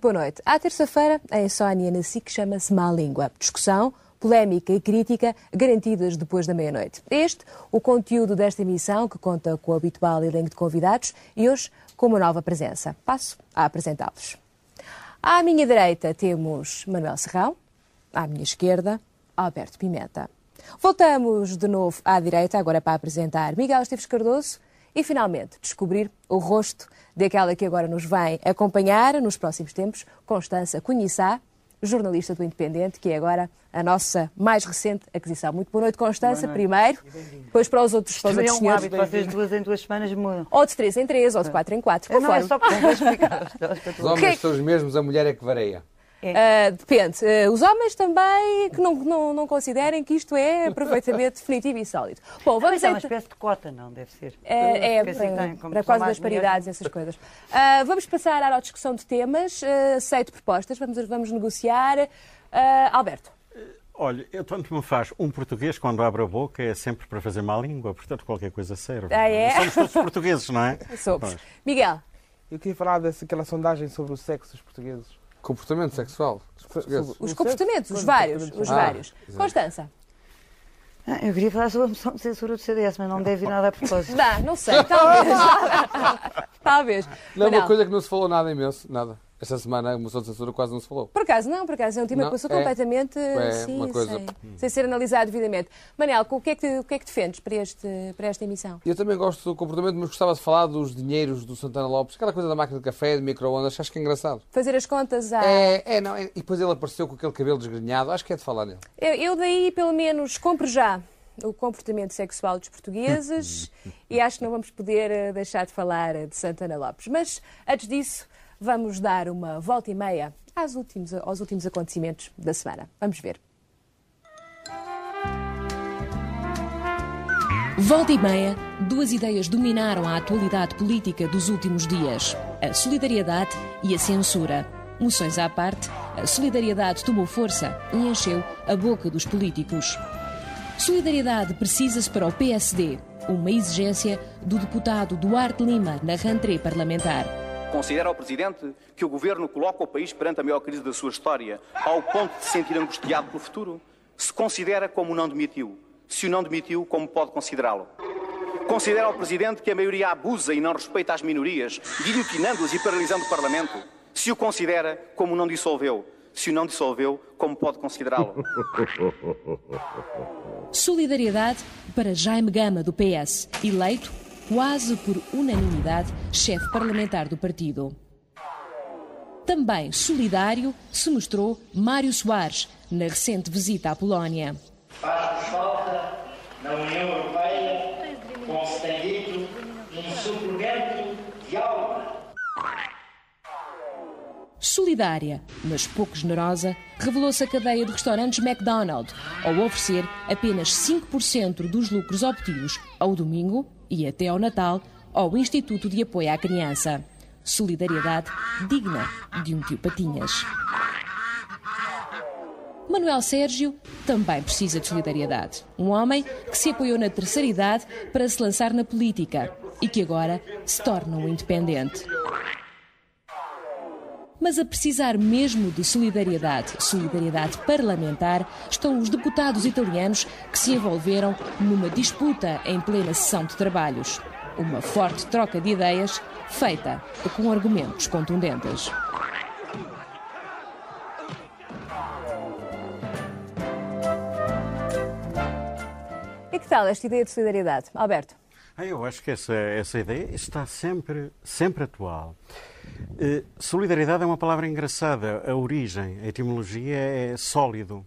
Muito boa noite. À terça-feira, a insónia na SIC chama-se Má Língua. Discussão, polémica e crítica garantidas depois da meia-noite. Este, o conteúdo desta emissão, que conta com o habitual elenco de convidados e hoje com uma nova presença. Passo a apresentá-los. À minha direita temos Manuel Serrão, à minha esquerda, Alberto Pimenta. Voltamos de novo à direita, agora para apresentar Miguel Esteves Cardoso e, finalmente, descobrir o rosto daquela que agora nos vem acompanhar nos próximos tempos, Constança Cunhissá, jornalista do Independente, que é agora a nossa mais recente aquisição. Muito boa noite, Constança, boa noite. primeiro. Depois para os outros, para os outros é um senhores. hábito, vocês duas em duas semanas mudam. Ou de três em três, ou de quatro em quatro, conforme. Não, é só para explicar. Os homens são os mesmos, a mulher é que vareia. É. Uh, depende. Uh, os homens também que não, não, não considerem que isto é perfeitamente definitivo e sólido. Bom, vamos é uma espécie de cota, não deve ser? É, é para, para causa das paridades, essas coisas. Uh, vamos passar à discussão de temas. aceito propostas, vamos, vamos negociar. Alberto. Olha, eu tanto me faz um português quando abre a boca é sempre para fazer má língua, portanto qualquer coisa serve. Ah, é? Somos todos portugueses, não é? Somos. Miguel. Eu queria falar daquela sondagem sobre o sexo dos portugueses. Comportamento sexual. Os comportamentos, os vários. Os ah, vários. Constança. Ah, eu queria falar sobre a moção de censura do CDS, mas não deve vir nada a propósito. Não, não sei, talvez. talvez. Não, é uma coisa que não se falou nada imenso, nada. Esta semana a moção de censura quase não se falou. Por acaso não, por acaso é um tema que passou é, completamente é sim, coisa... sem, sem, ser analisado devidamente. Manel, o que, é que, o que é que defendes para, este, para esta emissão? Eu também gosto do comportamento, mas gostava de falar dos dinheiros do Santana Lopes, aquela coisa da máquina de café, de micro-ondas, acho que é engraçado. Fazer as contas à... É, é, não, é, e depois ele apareceu com aquele cabelo desgrenhado, acho que é de falar nele. Eu, eu daí, pelo menos, compro já o comportamento sexual dos portugueses e acho que não vamos poder eh, deixar de falar de Santana Lopes. Mas, antes disso, vamos dar uma volta e meia aos últimos, aos últimos acontecimentos da semana. Vamos ver. Volta e meia, duas ideias dominaram a atualidade política dos últimos dias: a solidariedade e a censura. Moções à parte, a solidariedade tomou força e encheu a boca dos políticos. Solidariedade precisa-se para o PSD, uma exigência do deputado Duarte Lima na rentrée parlamentar. Considera o Presidente que o Governo coloca o país perante a maior crise da sua história, ao ponto de se sentir angustiado pelo futuro? Se considera como não demitiu? Se o não demitiu, como pode considerá-lo? Considera o Presidente que a maioria abusa e não respeita as minorias, guilhotinando-as e paralisando o Parlamento? Se o considera, como não dissolveu? Se o não dissolveu, como pode considerá-lo? Solidariedade para Jaime Gama, do PS, eleito quase por unanimidade, chefe parlamentar do partido. Também solidário se mostrou Mário Soares, na recente visita à Polónia. Faz-nos falta, na União Europeia, como se tem dito, um suplemento de alma. Solidária, mas pouco generosa, revelou-se a cadeia de restaurantes McDonald's, ao oferecer apenas 5% dos lucros obtidos ao domingo e até ao Natal ao Instituto de Apoio à Criança. Solidariedade digna de um tio Patinhas. Manuel Sérgio também precisa de solidariedade. Um homem que se apoiou na terceira idade para se lançar na política e que agora se torna um independente. Mas a precisar mesmo de solidariedade, solidariedade parlamentar, estão os deputados italianos que se envolveram numa disputa em plena sessão de trabalhos. Uma forte troca de ideias feita com argumentos contundentes. E que tal esta ideia de solidariedade? Alberto? Ah, eu acho que essa, essa ideia está sempre, sempre atual. Uh, solidariedade é uma palavra engraçada. A origem, a etimologia é sólido.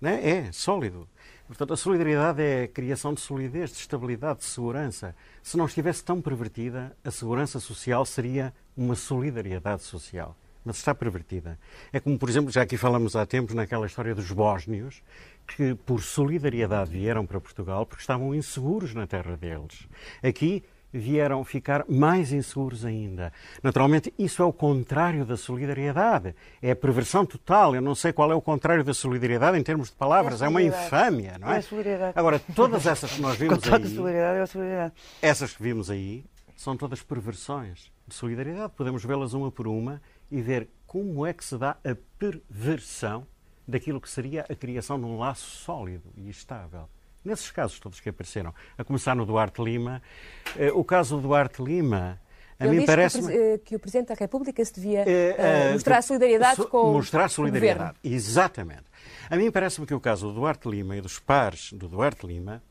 Né? É, sólido. Portanto, a solidariedade é a criação de solidez, de estabilidade, de segurança. Se não estivesse tão pervertida, a segurança social seria uma solidariedade social. Mas está pervertida. É como, por exemplo, já aqui falamos há tempos naquela história dos bósnios, que por solidariedade vieram para Portugal porque estavam inseguros na terra deles. Aqui vieram ficar mais inseguros ainda. Naturalmente, isso é o contrário da solidariedade. É a perversão total. Eu não sei qual é o contrário da solidariedade em termos de palavras. É, é uma infâmia, não é? é Agora, todas essas que nós vimos aí... solidariedade é a solidariedade. Essas que vimos aí são todas perversões. de solidariedade. Podemos vê-las uma por uma e ver como é que se dá a perversão daquilo que seria a criação de um laço sólido e estável. Nesses casos todos que apareceram, a começar no Duarte Lima, eh, o caso do Duarte Lima, a Ele mim parece que, o, eh, que o Presidente da República se devia eh, mostrar de- solidariedade so- com Mostrar o solidariedade, governo. exatamente. A mim parece-me que o caso do Duarte Lima e dos pares do Duarte Lima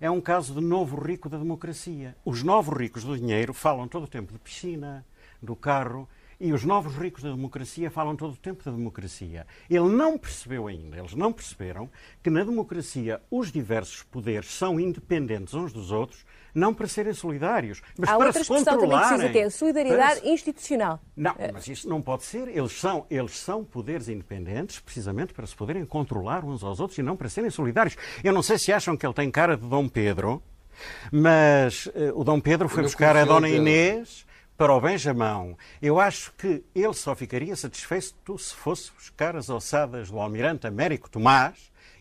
é um caso de novo rico da democracia. Os novos ricos do dinheiro falam todo o tempo de piscina, do carro, e os novos ricos da democracia falam todo o tempo da democracia. Ele não percebeu ainda, eles não perceberam que na democracia os diversos poderes são independentes uns dos outros, não para serem solidários, mas Há para outra se expressão também que se usa controlarem. que é solidariedade se- institucional. não, mas isso não pode ser. Eles são, eles são poderes independentes precisamente para se poderem controlar uns aos outros e não para serem solidários. Eu não sei se acham que ele tem cara de Dom Pedro, mas eh, o Dom Pedro foi buscar a Dona Pedro. Inês para o Benjamão. Eu acho que ele só ficaria satisfeito se fosse buscar as ossadas do Almirante Américo Tomás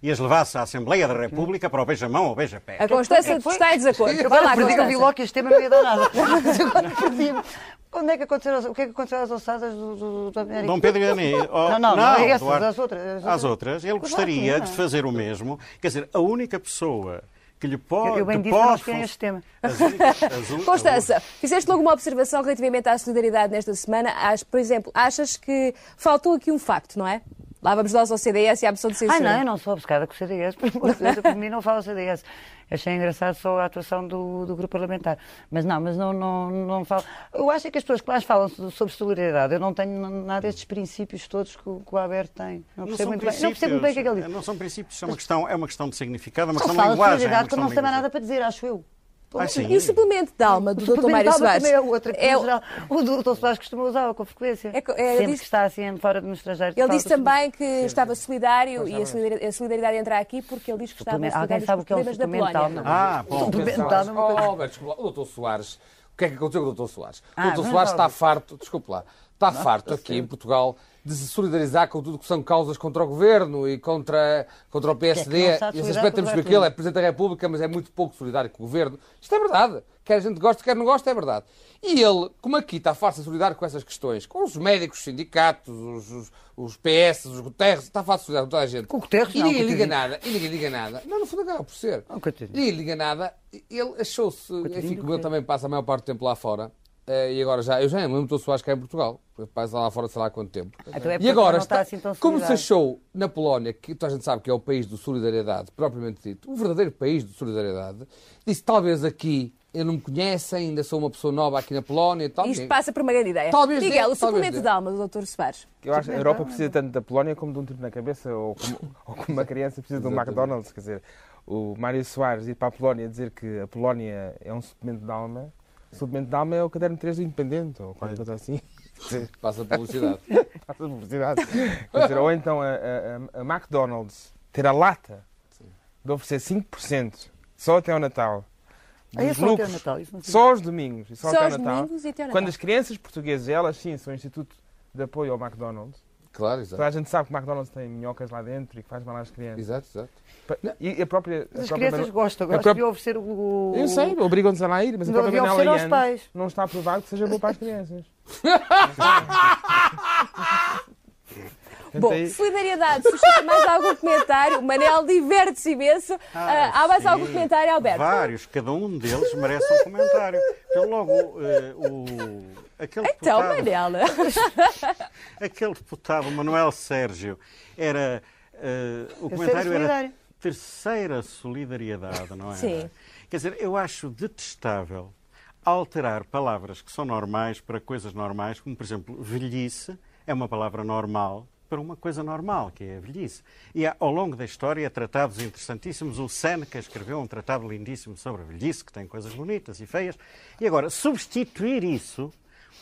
e as levasse à Assembleia da República para o Benjamão ou Beijapé. A Constância Foi- está em desacordo. Vai Agora lá, perdi o Constância. viló que este tema não ia dar nada. Quando é que aconteceram, o que é que aconteceu às ossadas do, do, do América? Dom Pedro e Inês. Oh, Não, não, não é essas, as outras, as outras. Às outras. Ele gostaria não. de fazer o mesmo. Quer dizer, a única pessoa que lhe pode. Eu bem que disse, eu não pode escolhi fun- este tema. Constança, fizeste logo uma observação relativamente à solidariedade nesta semana. Por exemplo, achas que faltou aqui um facto, não é? Lá vamos nós ao CDS e à moção de censura. Ai não, eu não sou obcecada com o CDS, por eu mim não falo CDS. Achei engraçado só a atuação do, do grupo parlamentar. Mas não, mas não, não, não falo. Eu acho que as pessoas que mais falam so- sobre solidariedade, eu não tenho nada destes princípios todos que, o- que o Alberto tem. Não Não percebo, são, muito bem, não percebo muito bem o que é que ele diz. não são princípios, é uma questão, é uma questão de significado, é uma Não questão de fala linguagem. é uma solidariedade quando questão não se tem mais nada para dizer, acho eu. Ah. E o suplemento de alma do Dr. Mário Soares? também é outra É o- geral, o do Dr. Soares costuma usá-la com frequência. É é, ele Sempre disse- que está assim fora no estrangeiro. Ele disse do também que estava solidário e a solidariedade, a solidariedade entra aqui porque ele diz que estava Suplemento- solidário Alguém sabe o que é com os problemas da suplemental? Polónia. Não. Ah, bom. Suplementar numa coisa. Oh, Alberto, desculpa lá. O Dr. Soares, o que é que aconteceu com o Dr. Soares? Ah, o Dr. Soares está farto, desculpe lá, está farto aqui em Portugal de se solidarizar com tudo que são causas contra o governo e contra, contra o PSD. não e nesse solidário aspecto temos que ele é. Presidente da República, mas é muito pouco solidário com o governo. Isto é verdade. Quer a gente goste, quer não goste, é verdade. E ele, como aqui está de solidário com essas questões, com os médicos, os sindicatos, os, os, os PS, os Guterres, está de solidário com toda a gente. Com o Guterres, E não, ninguém com o liga nada. E ninguém liga nada. Não, no fundo acaba por ser. Oh, coitadinho. Ninguém liga nada. Ele achou-se, enfim, como ele também passa a maior parte do tempo lá fora, e agora já, eu já não lembro do Soares cá em Portugal, passa lá fora sei lá há quanto tempo. Então é e agora, está assim tão como se achou na Polónia, que toda a gente sabe que é o país de solidariedade, propriamente dito, o verdadeiro país de solidariedade, disse talvez aqui, eu não me conheço ainda, sou uma pessoa nova aqui na Polónia e tal. Isto passa por uma grande ideia. Talvez Miguel, dê, o talvez suplemento dê. de alma do Dr. Soares. Eu acho que a Europa precisa tanto da Polónia como de um tiro na cabeça, ou como, ou como uma criança precisa de um. McDonald's. Quer dizer, o Mário Soares ir para a Polónia dizer que a Polónia é um suplemento de alma. O suplemento de alma é o caderno 3 do Independente, ou qualquer coisa assim. Passa publicidade. Faça publicidade. Quer dizer, ou então a, a- a- McDonald's ter a lata de oferecer 5% só até ao Natal. Ah, é só lucros, Natal. Só aos domingos. E só, Só até aos ao Natal. domingos e até ao Quando Natal. as crianças portuguesas, elas sim são o Instituto de Apoio ao McDonald's. Claro, Toda exato. a gente sabe que o McDonald's tem minhocas lá dentro e que faz mal às crianças. Exato, exato. E a própria. a As própria crianças gostam, gostam própria- de oferecer o... Eu sei, obrigam-nos a lá ir, mas a Não própria Manuela oferecer aos pais. não está aprovado que seja bom para as crianças. Bom, solidariedade, suscita mais algum comentário? O Manel diverte-se imenso. Ah, há mais sim. algum comentário, Alberto? Vários, cada um deles merece um comentário. Então, logo, eh, o, aquele Então, deputado, Manel. aquele deputado Manuel Sérgio era. eh, o comentário era terceira solidariedade, não é? Sim. Quer dizer, eu acho detestável alterar palavras que são normais para coisas normais, como por exemplo, velhice é uma palavra normal para uma coisa normal, que é a velhice. E há, ao longo da história, tratados interessantíssimos. O Seneca escreveu um tratado lindíssimo sobre a velhice, que tem coisas bonitas e feias. E agora, substituir isso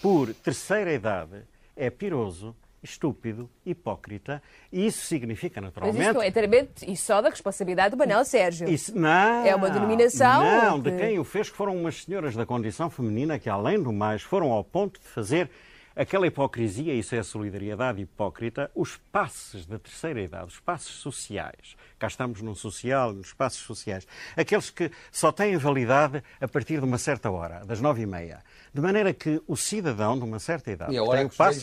por terceira idade é piroso, estúpido, hipócrita, e isso significa Mas naturalmente. isto é inteiramente e só da responsabilidade do Manel Sérgio. Isso, não, É uma denominação Não, de que- quem o fez, que foram umas senhoras da condição feminina que, além do mais, foram ao ponto de fazer aquela hipocrisia, isso é a solidariedade hipócrita, os passes da terceira idade, os passes sociais. Cá estamos num social, nos passos sociais. Aqueles que só têm validade a partir de uma certa hora, das nove e meia. De maneira que o cidadão de uma certa idade, E que tem, é o passe,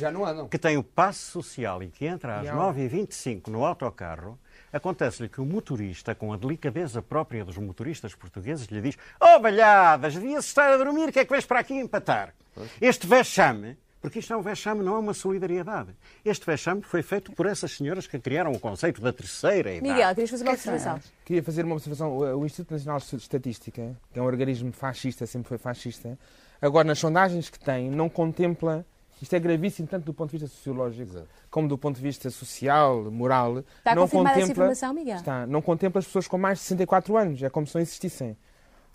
que tem o passe social e que entra às E há um- 9h25 no autocarro, acontece-lhe que o motorista, com a delicadeza própria dos motoristas portugueses, lhe diz Oh, balhadas, devias estar a dormir, que é que vens para aqui empatar? Este vexame, porque isto é um vexame, não é uma solidariedade. Este vexame foi feito por essas senhoras que criaram o conceito da terceira idade. Miguel, querias fazer uma observação? Queria fazer uma observação. O o Instituto Nacional de Estatística, que é um organismo fascista, sempre foi fascista, agora nas sondagens que tem, não contempla. Isto é gravíssimo, tanto do ponto de vista sociológico como do ponto de vista social, moral. Está não confirmada essa contempla, informação, Miguel? Está, não contempla as pessoas com mais de 64 anos. É como se não existissem.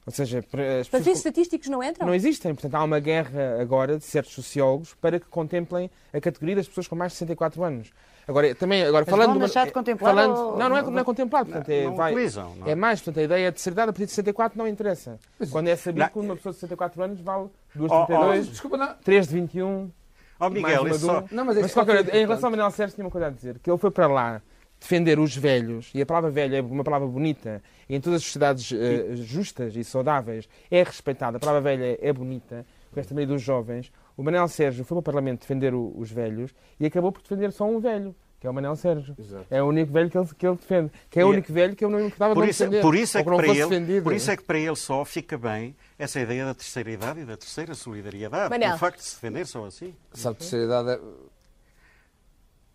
Ou seja, para as Para pessoas estatísticos não entram? não existem. Portanto, há uma guerra agora de certos sociólogos para que contemplem a categoria das pessoas com mais de 64 anos. Agora, também, agora Mas falando vão de uma- deixar de contemplar falando- ou- Não, não é, não é contemplar. Portanto, é, não vai- utilizam, não é? é mais, portanto, a ideia de seriedade a partir de 64 não interessa. Quando é sabido que uma pessoa de 64 anos vale 2,32, Desculpa, não. 3 de 21. Ó Miguel, mais isso só... de. Não, mas é Mas, que de qualquer- é em relação ao Manuel Sérgio, tinha uma coisa a dizer, que ele foi para lá defender os velhos, e a palavra velho é uma palavra bonita, e em todas as sociedades eh, justas e saudáveis é respeitada, a palavra velha é, é bonita, com esta maioria dos jovens. O Manuel Sérgio foi para o Parlamento defender o- os velhos e acabou por defender só um velho, que é o Manuel Sérgio. É o único velho que ele, que ele defende, que é o E- único velho que eu não importava de Por isso, defender, por, isso é que para ele, defendido. por isso é que para ele só fica bem essa ideia da terceira idade e da terceira solidariedade. Manel. O facto de se defender só assim. Sabe, terceira idade é...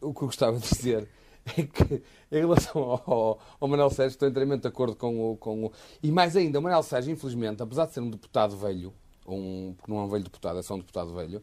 O que eu gostava de dizer é que, em relação ao, ao Manuel Sérgio, estou inteiramente de acordo com o, com o... E mais ainda, o Manuel Sérgio, infelizmente, apesar de ser um deputado velho, um, porque não é um velho deputado, é só um deputado velho,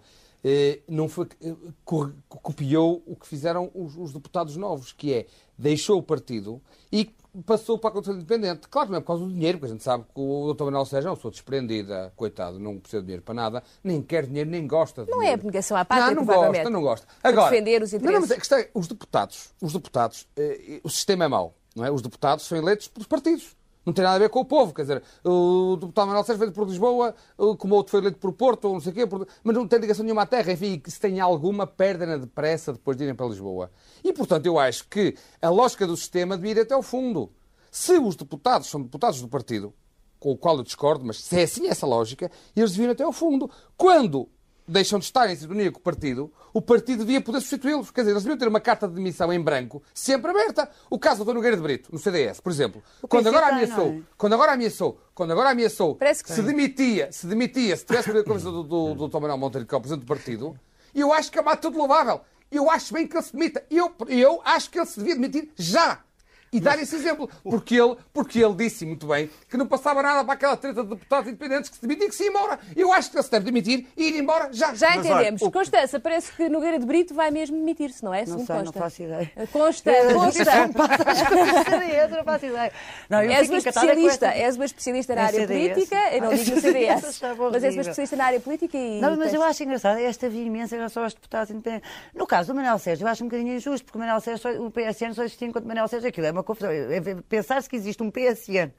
não foi, eh, co- copiou o que fizeram os, os deputados novos, que é, deixou o partido e passou para a de independente. Claro que não é por causa do dinheiro, porque a gente sabe que o Dr. Manuel Sérgio é uma pessoa desprendida, coitado, não precisa de dinheiro para nada, nem quer dinheiro, nem gosta de Não é dinheiro. abnegação à pátria, Não, não gosta, não gosta. Agora, defender os não, não, mas interesses. a questão é, os deputados, os deputados, eh, o sistema é mau, não é? Os deputados são eleitos pelos partidos. Não tem nada a ver com o povo, quer dizer, o deputado Manuel Sérgio foi eleito por Lisboa, como outro foi eleito por Porto, ou não sei o quê, mas não tem ligação nenhuma à terra. Enfim, se tem alguma, perdem-na depressa depois de irem para Lisboa. E, portanto, eu acho que a lógica do sistema devia ir até ao fundo. Se os deputados são deputados do partido, com o qual eu discordo, mas se é assim essa lógica, eles deviam ir até ao fundo. Quando deixam de estar em sintonia com o partido, o partido devia poder substituí-los. Quer dizer, eles deviam ter uma carta de demissão em branco, sempre aberta. O caso do Dr. Nogueira de Brito, no CDS, por exemplo. Quando agora ameaçou, é? quando agora ameaçou, quando agora ameaçou, Parece que se demitia, se demitia, se tivesse perdido a conversa do, do, do. Manuel Monteiro, que é o presidente do partido, eu acho que é uma atitude louvável. Eu acho bem que ele se demita. Eu, eu acho que ele se devia demitir já. E dar esse exemplo. Porque ele, porque ele disse muito bem que não passava nada para aquela treta de deputados independentes que se demitia e que se ia embora. Eu acho que ele se deve demitir e ir embora já. Já Mas entendemos. olha, o- Constança, parece que Nogueira de Brito vai mesmo demitir-se, não é? Não sei, não faço ideia. Consta, consta. CDS, não faço ideia. Não, eu És uma especialista, esta- és uma especialista na área CDS. política, eu não Ah, digo no CDS mas és uma especialista na área política e... Não, mas eu acho engraçado esta veemência em relação aos deputados independentes. No caso do Manuel Sérgio, eu acho um bocadinho injusto, porque o, Manuel Sérgio, o PSN só existia enquanto Manuel Sérgio. Aquilo é uma confusão. É Pensar-se que existe um PSN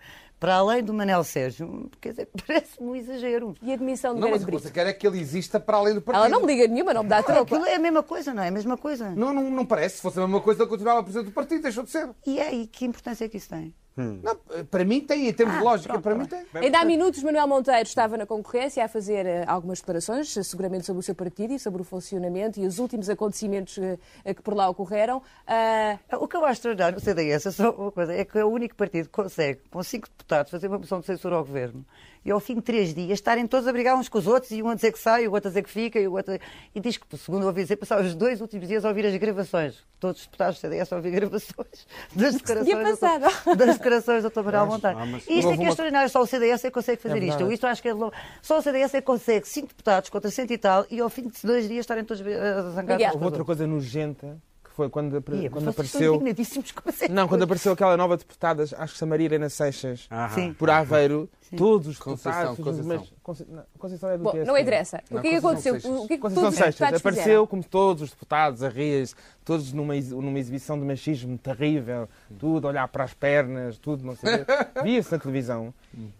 para além do Manuel Sérgio, quer dizer, parece-me um exagero. E a admissão de Não, mas o que você quer é que ele exista para além do partido. Ela não me liga nenhuma, não me dá troco. Aquilo é a mesma coisa, não é? A mesma coisa. Não, não, não parece. Se fosse a mesma coisa, ele continuava presidente do partido, deixou de ser. E é, e que importância é que isso tem? Não, para mim tem, em termos Ah, de lógica, pronto, para mim tem. Ainda há minutos, Manuel Monteiro estava na concorrência a fazer eh, algumas declarações, eh, seguramente sobre o seu partido e sobre o funcionamento e os últimos acontecimentos eh, que por lá ocorreram. Ah, O que eu acho extraordinário no CDS é só uma coisa, é que é o único partido que consegue, com cinco deputados, fazer uma moção de censura ao governo e ao fim de três dias estarem todos a brigar uns com os outros e um a dizer que sai, o outro a dizer que fica e o outro... E diz que, segundo ouvi dizer, passaram os dois últimos dias a ouvir as gravações. Todos os deputados do CDS a ouvir gravações das declarações, do, das declarações do Dr. Manuel ah, mas E isto é que é extraordinário, só o CDS é que consegue fazer É isto. Isto acho que é. Só o CDS é que consegue cinco deputados contra cento e tal e ao fim de dois dias estarem todos a zangar Houve outra coisa nojenta foi quando, Ia, quando apareceu. Não, quando apareceu aquela nova deputada, acho que Samaria Helena Seixas, Aham. Sim. por Aveiro, todos os Conceição, deputados. Conceição. mas- Conceição é do Bom, PSD. não interessa. O Não, que é que aconteceu? O que é que Conceição todos os Seixas apareceu fizeram? como todos os deputados a rir todos numa, numa exibição de machismo terrível, tudo, olhar para as pernas, tudo, não sei o. Via-se na televisão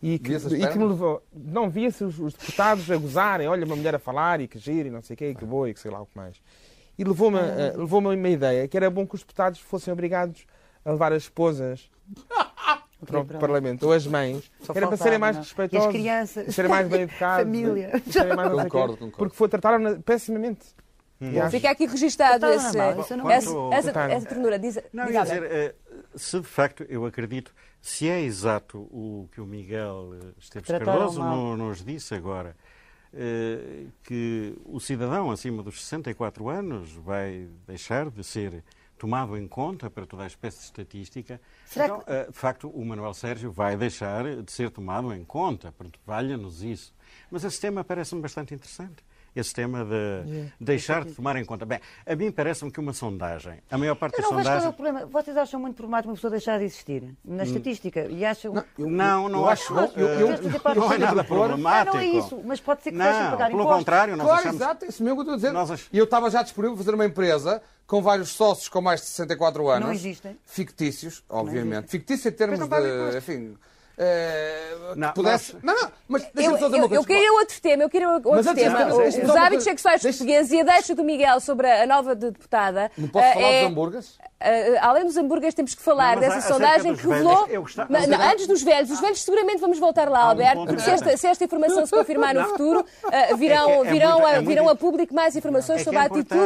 e que, e que me levou. Não, via-se os, os deputados a gozarem, olha, uma mulher a falar e que gira e não sei o quê, e que boa e que sei lá o que mais. E levou-me a- levou-me a uma ideia que era bom que os deputados fossem obrigados a levar as esposas para o. Parlamento, ou as mães, Só que era para serem mais não? respeitosos, as crianças? serem mais bem educados, Família. serem mais Concordo, concordo. porque foi trataram pessimamente. Acho- Fica aqui registado Então, esse, não, essa, Quanto- essa, Tentaram. essa ternura. Diz, Não, diz dizer, eh, se de facto eu acredito, se é exato o que o Miguel eh, Esteves Trataram Cardoso mal. nos disse agora, que o cidadão acima dos 64 anos vai deixar de ser tomado em conta para toda a espécie de estatística, Será então, eh, de facto, o Manuel Sérgio vai deixar de ser tomado em conta, portanto, valha-nos isso. Mas esse tema parece-me bastante interessante. Esse tema de deixar de tomar em conta. Bem, a mim parece-me que uma sondagem, a maior parte Eu das não vejo qual é o sondagens. problema. Vocês acham muito problemático uma pessoa deixar de existir na estatística e acham. Não, não eu acho. Eu- eu- parte não é nada propor? Ah, problemático. não é isso, mas pode ser que deixem de Não, pagar pelo impostos. contrário, nós Claro, achamos... exato, é isso mesmo que eu estou a dizer. Ach- E eu estava já disponível para fazer uma empresa com vários sócios com mais de 64 anos. Não existem. Fictícios, obviamente. Fictício em termos Mas não de. impostos. Enfim. Eh, que Não, pudesse. nós- Não, não, mas Eu, deixa-me só dizer uma coisa. eu queria outro tema, eu queria outro Mas antes tema. disso, Os, hábitos coisa. sexuais Deixa- portugueses e a deixa do Miguel sobre a nova de- deputada. Não posso eh, falar é- dos hambúrgueres? Uh, além dos hambúrgueres, temos que falar Não, mas dessa sondagem que revelou. gostava- Mas, não, antes dos velhos, os velhos seguramente vamos voltar lá, Alberto, porque se esta, se esta informação se confirmar no futuro, uh, virão, É é virão, muito- a, é muito- virão a público mais informações É sobre é a atitude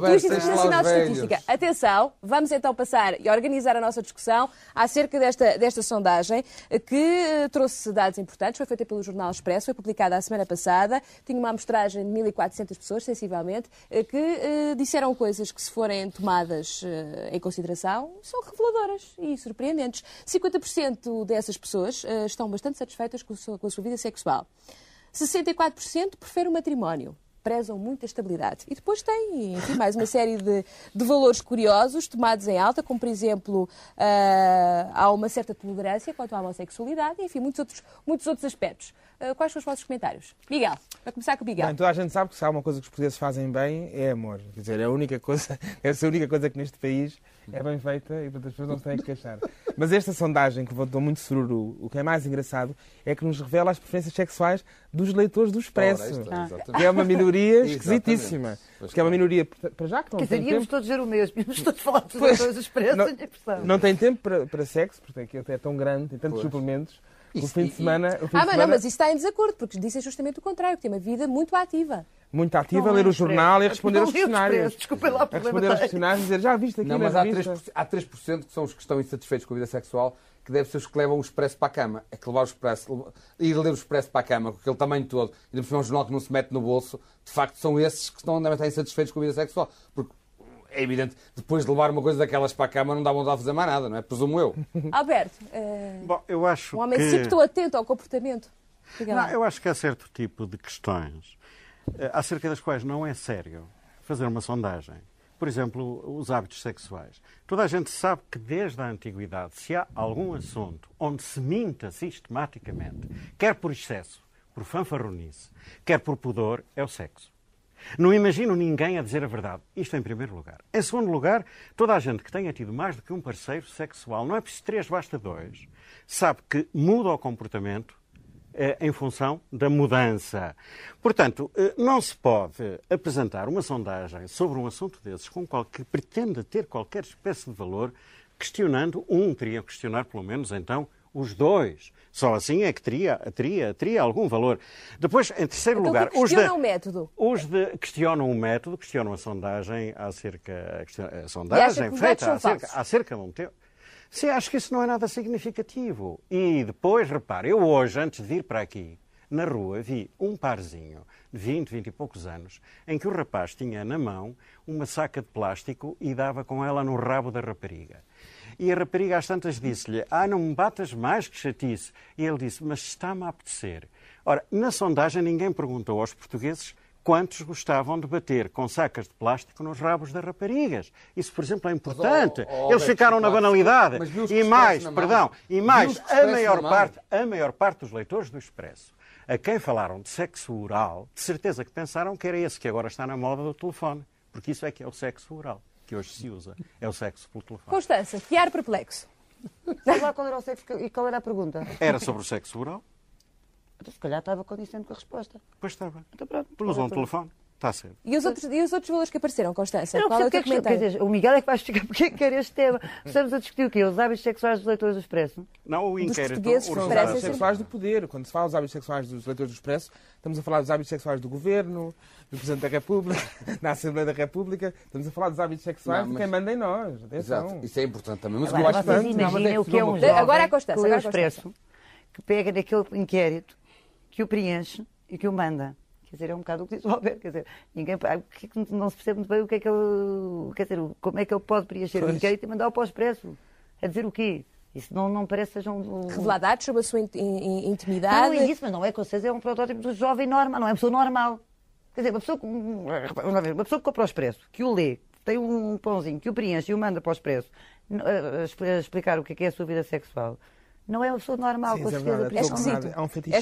do Instituto Nacional de. Estatística. Atenção, vamos então passar e organizar a nossa discussão acerca desta, desta sondagem que eh, trouxe dados importantes, foi feita pelo Jornal Expresso, foi publicada a semana passada, tinha uma amostragem de 1.400 pessoas, sensivelmente, eh, que eh, disseram coisas que, se forem tomadas em consideração, são reveladoras e surpreendentes. 50% dessas pessoas estão bastante satisfeitas com a sua, vida sexual. 64% preferem o matrimónio. Prezam muito a estabilidade. E depois tem, enfim, mais uma série de, de valores curiosos tomados em alta, como, por exemplo, ah, há uma certa tolerância quanto à homossexualidade, enfim, muitos outros, muitos outros aspectos. Ah, quais são os vossos comentários? Miguel, para começar com o Miguel. Bem, toda a gente sabe que se há uma coisa que os portugueses fazem bem é amor. Quer dizer, é a única coisa, deve ser a única coisa que neste país é bem feita e portanto as pessoas não têm que queixar. Mas esta sondagem que levantou muito sururu, o que é mais engraçado é que nos revela as preferências sexuais dos leitores do Expresso. Ora, exatamente. Que é uma minoria esquisitíssima. Porque é uma minoria, para já que não Quer dizer, tem íamos tempo, todos ver o mesmo, íamos todos falar dos Pois. dois expressos, Não- não tem tempo para, para sexo, porque aquilo é tão grande, tem tantos Pois. suplementos. O fim de semana, Ah, de mas não, semana mas isso está em desacordo, porque disse justamente o contrário, que tem uma vida muito ativa. Muito ativa, Não a ler o jornal e a responder aos questionários. desculpem lá o A problema responder aos questionários e dizer, já viste aqui Não, mas há revista? 3%, há 3% que são os que estão insatisfeitos com a vida sexual, que devem ser os que levam o expresso para a cama. É que levar o expresso, ir ler o expresso para a cama, com aquele tamanho todo, e depois um jornal que não se mete no bolso, de facto são esses que estão, devem estar insatisfeitos com a vida sexual. Porque é evidente, depois de levar uma coisa daquelas para a cama, não dá vontade de fazer mais nada, não é? Presumo eu. Alberto, eh, Bom, eu acho um homem que... sempre tão atento ao comportamento. Não, eu acho que há certo tipo de questões acerca das quais não é sério fazer uma sondagem. Por exemplo, os hábitos sexuais. Toda a gente sabe que desde a antiguidade, se há algum assunto onde se minta sistematicamente, quer por excesso, por fanfarronice, quer por pudor, é o sexo. Não imagino ninguém a dizer a verdade. Isto em primeiro lugar. Em segundo lugar, toda a gente que tenha tido mais do que um parceiro sexual, não é preciso três, basta dois, sabe que muda o comportamento eh, em função da mudança. Portanto, eh, não se pode apresentar uma sondagem sobre um assunto desses com qual, que pretenda ter qualquer espécie de valor, questionando um, teria que questionar pelo menos então os dois. Só assim é que teria, teria, teria algum valor. Depois, em terceiro Então, lugar, os da- o método. os de, questionam o método, questionam a sondagem acerca. A sondagem feita acerca, acerca de um tempo. Sim, acho que isso não é nada significativo. E depois, repare, eu hoje, antes de vir para aqui, na rua, vi um parzinho de 20, 20 e poucos anos, em que o rapaz tinha na mão uma saca de plástico e dava com ela no rabo da rapariga. E a rapariga às tantas disse-lhe: Ah, não me batas mais que chatice. E ele disse: Mas está-me a apetecer. Ora, na sondagem ninguém perguntou aos portugueses quantos gostavam de bater com sacas de plástico nos rabos das raparigas. Isso, por exemplo, é importante. Mas, oh, oh, Eles ficaram na banalidade. E mais, perdão, e mais, a maior parte, a maior parte dos leitores do Expresso, a quem falaram de sexo oral, de certeza que pensaram que era esse que agora está na moda do telefone. Porque isso é que é o sexo oral, que hoje se usa. É o sexo pelo telefone. Constança, que ar perplexo. Sei lá qual era o sexo e qual era a pergunta. Era sobre o sexo oral? Então, se calhar estava condizente com a resposta. Pois estava. Então pronto. Por usam o telefone? Está certo. E os outros, e os outros valores que apareceram, Constança? Eu não Qual é o é que, quer dizer, o Miguel é que vai explicar porque é que quer este tema. Estamos a discutir o quê? Os hábitos sexuais dos leitores do Expresso? Não, o inquérito. São os hábitos sexuais do poder. Quando se fala dos hábitos sexuais dos leitores do Expresso, estamos a falar dos hábitos sexuais do Governo, do Presidente da República, da Assembleia da República. Estamos a falar dos hábitos sexuais Não, de mas- quem manda em nós. Atenção. Exato, isso é importante também. Mas Agora, eu mas é imaginem o que é um jovem Agora é a o agora a Expresso, que pega naquele inquérito, que o preenche e que o manda. Quer dizer, é um bocado o que diz o Alberto. Quer dizer, ninguém, é não se percebe muito bem o que é que ele... Quer dizer, como é que ele pode preencher o inquérito e mandar-o para o Expresso. A dizer o quê? Isso não, não parece que seja um... Revelar dados sobre a sua in- in- intimidade. não é isso, mas não é com certeza, é um protótipo do jovem normal, não é uma pessoa normal. Quer dizer, uma pessoa, uma pessoa que compra o expresso, que o lê, tem um pãozinho, que o preenche e o manda para o expresso, a- a expli- a explicar o que é, que é a sua vida sexual, não é uma pessoa normal, Sim, com é certeza. É é esquisito. É um É fetichismo.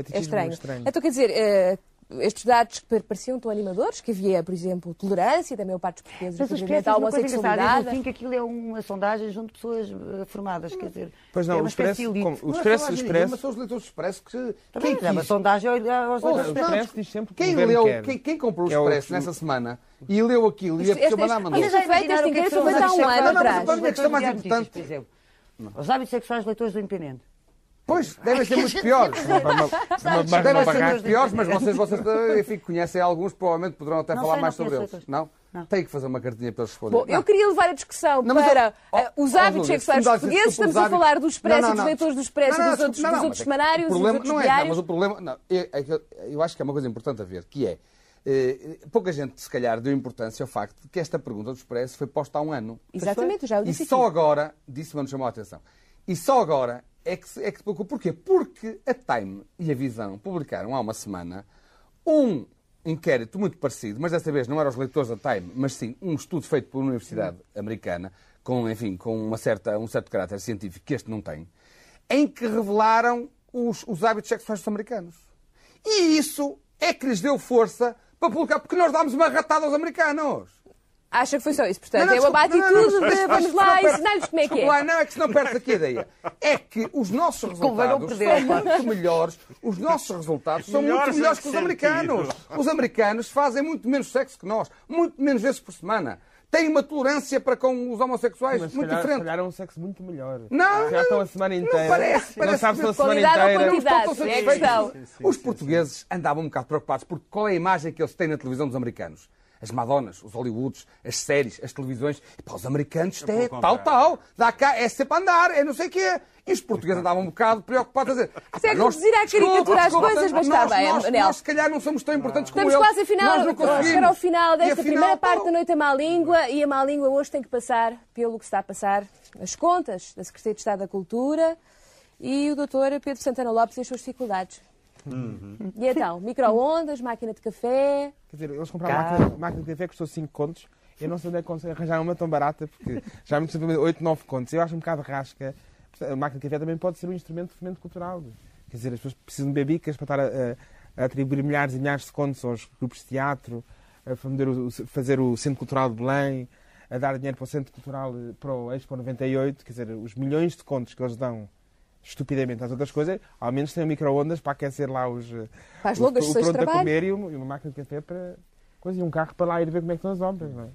Estranho. É estranho. estranho. Então, quer dizer, eh, estes dados que pareciam tão animadores, que havia, por exemplo, tolerância da maior parte dos portugueses Mas o relativamente expresso à é homossexualidade. fim que aquilo é uma sondagem junto de pessoas eh, formadas, quer dizer, Pois não, é o Expresso, como- o Não é Expresso, Expresso, nenhuma, são os leitores do Expresso que... Também Quem é uma sondagem aos leitores do Expresso. Expresso diz sempre que o Quem, governo leu, quer. quem, quem comprou o é o- Expresso nessa semana e leu aquilo e Isto- apeteceu este- mandar, mandou. já foi feito, é os há um hábitos ano sexuais atrás. Mim, a questão mais dos importante- por exemplo. Os hábitos sexuais dos leitores do Independente. Pois, devem ser muito piores. Devem ser muito piores, mas vocês, vocês enfim, conhecem alguns, provavelmente poderão até Não falar sei, mais não sobre eles. leitores. Não? Não. Tem que fazer uma cartinha para eles responderem. Bom, eu queria levar a discussão Não, mas eu- para oh, eh, os oh, hábitos Júlia, sexuais portugueses. Estamos os a falar hábitos- do Expresso Não, e não, dos não. leitores do Expresso Não, e não, dos outros, não, dos não, outros semanários o e dos problema, outros não é, não, mas o problema, não, é, é que eu acho que é uma coisa importante a ver, que é, eh, pouca gente, se calhar, deu importância ao facto de que esta pergunta do Expresso foi posta há um ano. Exatamente, eu já o E disse só aqui. agora, disse-me, chamou a atenção, e só agora é que, é que se preocupa. Porquê? Porque a Time e a Visão publicaram há uma semana um inquérito muito parecido, mas desta vez não eram os leitores da Time, mas sim um estudo feito por uma universidade americana, com, enfim, com uma certa, um certo caráter científico que este não tem, em que revelaram os, os hábitos sexuais dos americanos. E isso é que lhes deu força para publicar, porque nós dámos uma ratada aos americanos. Acha que foi só isso? Portanto, Não, não, é uma desculpa, atitude não, não, de não, vamos não, lá não, ensinar-lhes como é que é. lá, não é que se não perde aqui a ideia. É que os nossos não resultados perder, são muito melhores. Os nossos resultados são Melhores muito melhores que os americanos. Os americanos fazem muito menos sexo que nós, muito menos vezes por semana. Têm uma tolerância para com os homossexuais Mas muito calhar, diferente. calhar é um sexo muito melhor. Não, Já estão a semana não inteira. parece, Não parece sabe se que a semana inteira. Não estão é satisfeitos. questão. Os portugueses andavam um bocado preocupados porque qual é a imagem que eles têm na televisão dos americanos? As Madonas, os Hollywoods, as séries, as televisões. E para os americanos isto é pelo tal, tal. Dá cá, é sempre a andar, é não sei o quê. E os portugueses andavam um bocado preocupados a dizer. Isso é "Ah, nós- reduzir à caricatura as coisas, mas nós- está bem, nós, nós, se calhar, não somos tão importantes como Estamos eles. quase Nós não a chegar conseguimos. ao final desta afinal, primeira pô, parte da Noite à Má Língua e a Má Língua hoje tem que passar pelo que está a passar nas contas da Secretaria de Estado da Cultura e o Dr. Pedro Santana Lopes e as suas dificuldades. E então, micro-ondas, máquina de café. Quer dizer, eles compraram a máquina, máquina de café que custou 5 contos. Eu não sei onde é que conseguem arranjar uma tão barata, porque já me custou 8, 9 contos. Eu acho um bocado rasca. A máquina de café também pode ser um instrumento de fomento cultural. Quer dizer, as pessoas precisam de bebicas para estar a, a- a atribuir milhares e milhares de contos aos grupos de teatro, a fazer o, fazer o Centro Cultural de Belém, a dar dinheiro para o Centro Cultural, eh, para o Expo 98. Quer dizer, os milhões de contos que eles dão estupidamente às outras coisas, ao menos têm micro-ondas para aquecer lá os, eh, Para as o- longas o, de pronto a comer e uma, e uma máquina de café para coisa, e um carro para lá ir ver como é que estão as obras, não é?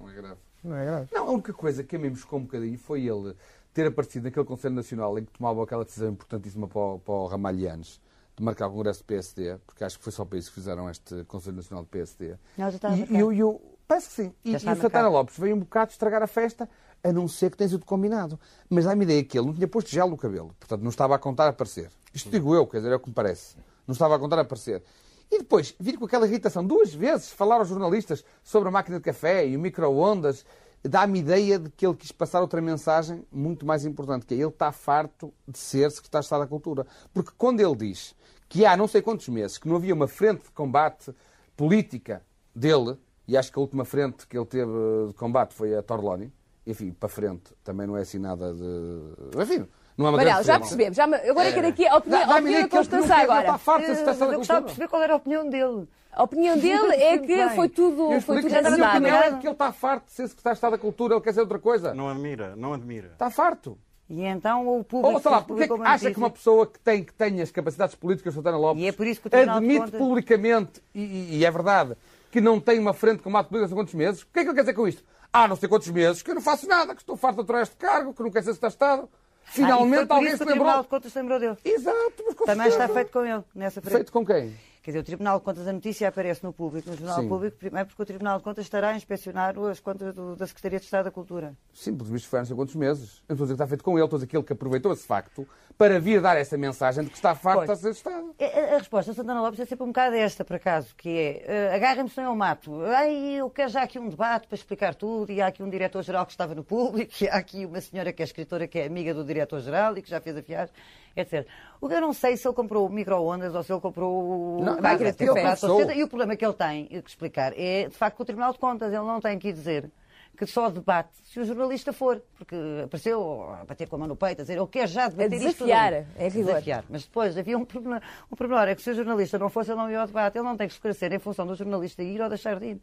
Não é grave. Não é grave. Não, a única coisa que a mim me chocou um bocadinho foi ele ter aparecido naquele Conselho Nacional em que tomava aquela decisão importantíssima para o, para o Ramalhianes de marcar o Congresso do PSD, porque acho que foi só para isso que fizeram este Conselho Nacional do PSD. Não, já e, marcado. e, o- e o- parece que sim. E, Já e o Santana. Lopes veio um bocado estragar a festa, a não ser que tenha sido combinado. Mas dá-me ideia que ele não tinha posto gel no cabelo, portanto não estava a contar a aparecer. Isto digo eu, quer dizer, é o que me parece. Não estava a contar a aparecer. E depois, vir com aquela irritação, duas vezes, falar aos jornalistas sobre a máquina de café e o micro-ondas, dá-me ideia de que ele quis passar outra mensagem muito mais importante, que é ele está farto de ser secretário de Estado da Cultura. Porque quando ele diz que há não sei quantos meses que não havia uma frente de combate política dele, e acho que a última frente que ele teve de combate foi a Torloni, enfim, para frente também não é assim nada de. Enfim, não é uma Manel, já percebemos. Já, me- agora é que daqui a opinião, Dá- a opinião da que ele não Constança agora. está farto Eh, teste mas da eu gostava de perceber qual era a opinião dele. A opinião dele é que bem. foi tudo, Eu foi tudo que a minha ensinado. opinião é que ele está farto de ser secretário de Estado da Cultura, ele quer ser outra coisa. Não admira, não admira. Está farto. E então o público. Ou sei lá, porque é que acha que uma pessoa que tem, que tem as capacidades políticas, Santana Lopes, E é por isso que o Tribunal admite Contas- publicamente, e, e- é verdade, que não tem uma frente de combate político há não sei quantos meses? O que é que ele quer dizer com isto? Ah, não sei quantos meses, que eu não faço nada, que estou farto de aturar este cargo, que não quer ser Estado. Ah, Finalmente por alguém se que o Tribunal lembrou. de Contas lembrou dele. Exato, mas com Também está certeza. feito com ele, nessa frente. Feito com quem? Quer dizer, o Tribunal de Contas, a notícia aparece no público, no Jornal Sim. Público, primeiro porque o Tribunal de Contas estará a inspecionar as contas do- da Secretaria de Estado da Cultura. Sim, pelos vistos foi há não sei quantos meses. Eu não estou a dizer que está feito com ele, estou a dizer que aproveitou esse facto para vir dar essa mensagem de que está farto de Pois. a ser Estado. A, a- a resposta Santana Lopes é sempre um bocado esta, por acaso, que é eh, agarrem-me senão eu mato. Ai, eu quero já aqui um debate para explicar tudo, e há aqui um diretor-geral que estava no público, e há aqui uma senhora que é escritora, que é amiga do diretor-geral e que já fez a viagem, etc. O que eu não sei se ele comprou micro-ondas ou se ele comprou Não, máquina de café. comprou a sociedade. E o problema que ele tem que explicar é, de facto, que o Tribunal de Contas, ele não tem que ir dizer que só debate se o jornalista for, porque apareceu a bater com a mão no peito, a dizer, eu quero já debater isto tudo desafiar, ali." é rigor. Desafiar. Mas depois havia um problema, um problema, é que se o jornalista não fosse, ele não ia ao debate, ele não tem que esclarecer em função do jornalista ir ou deixar de ir.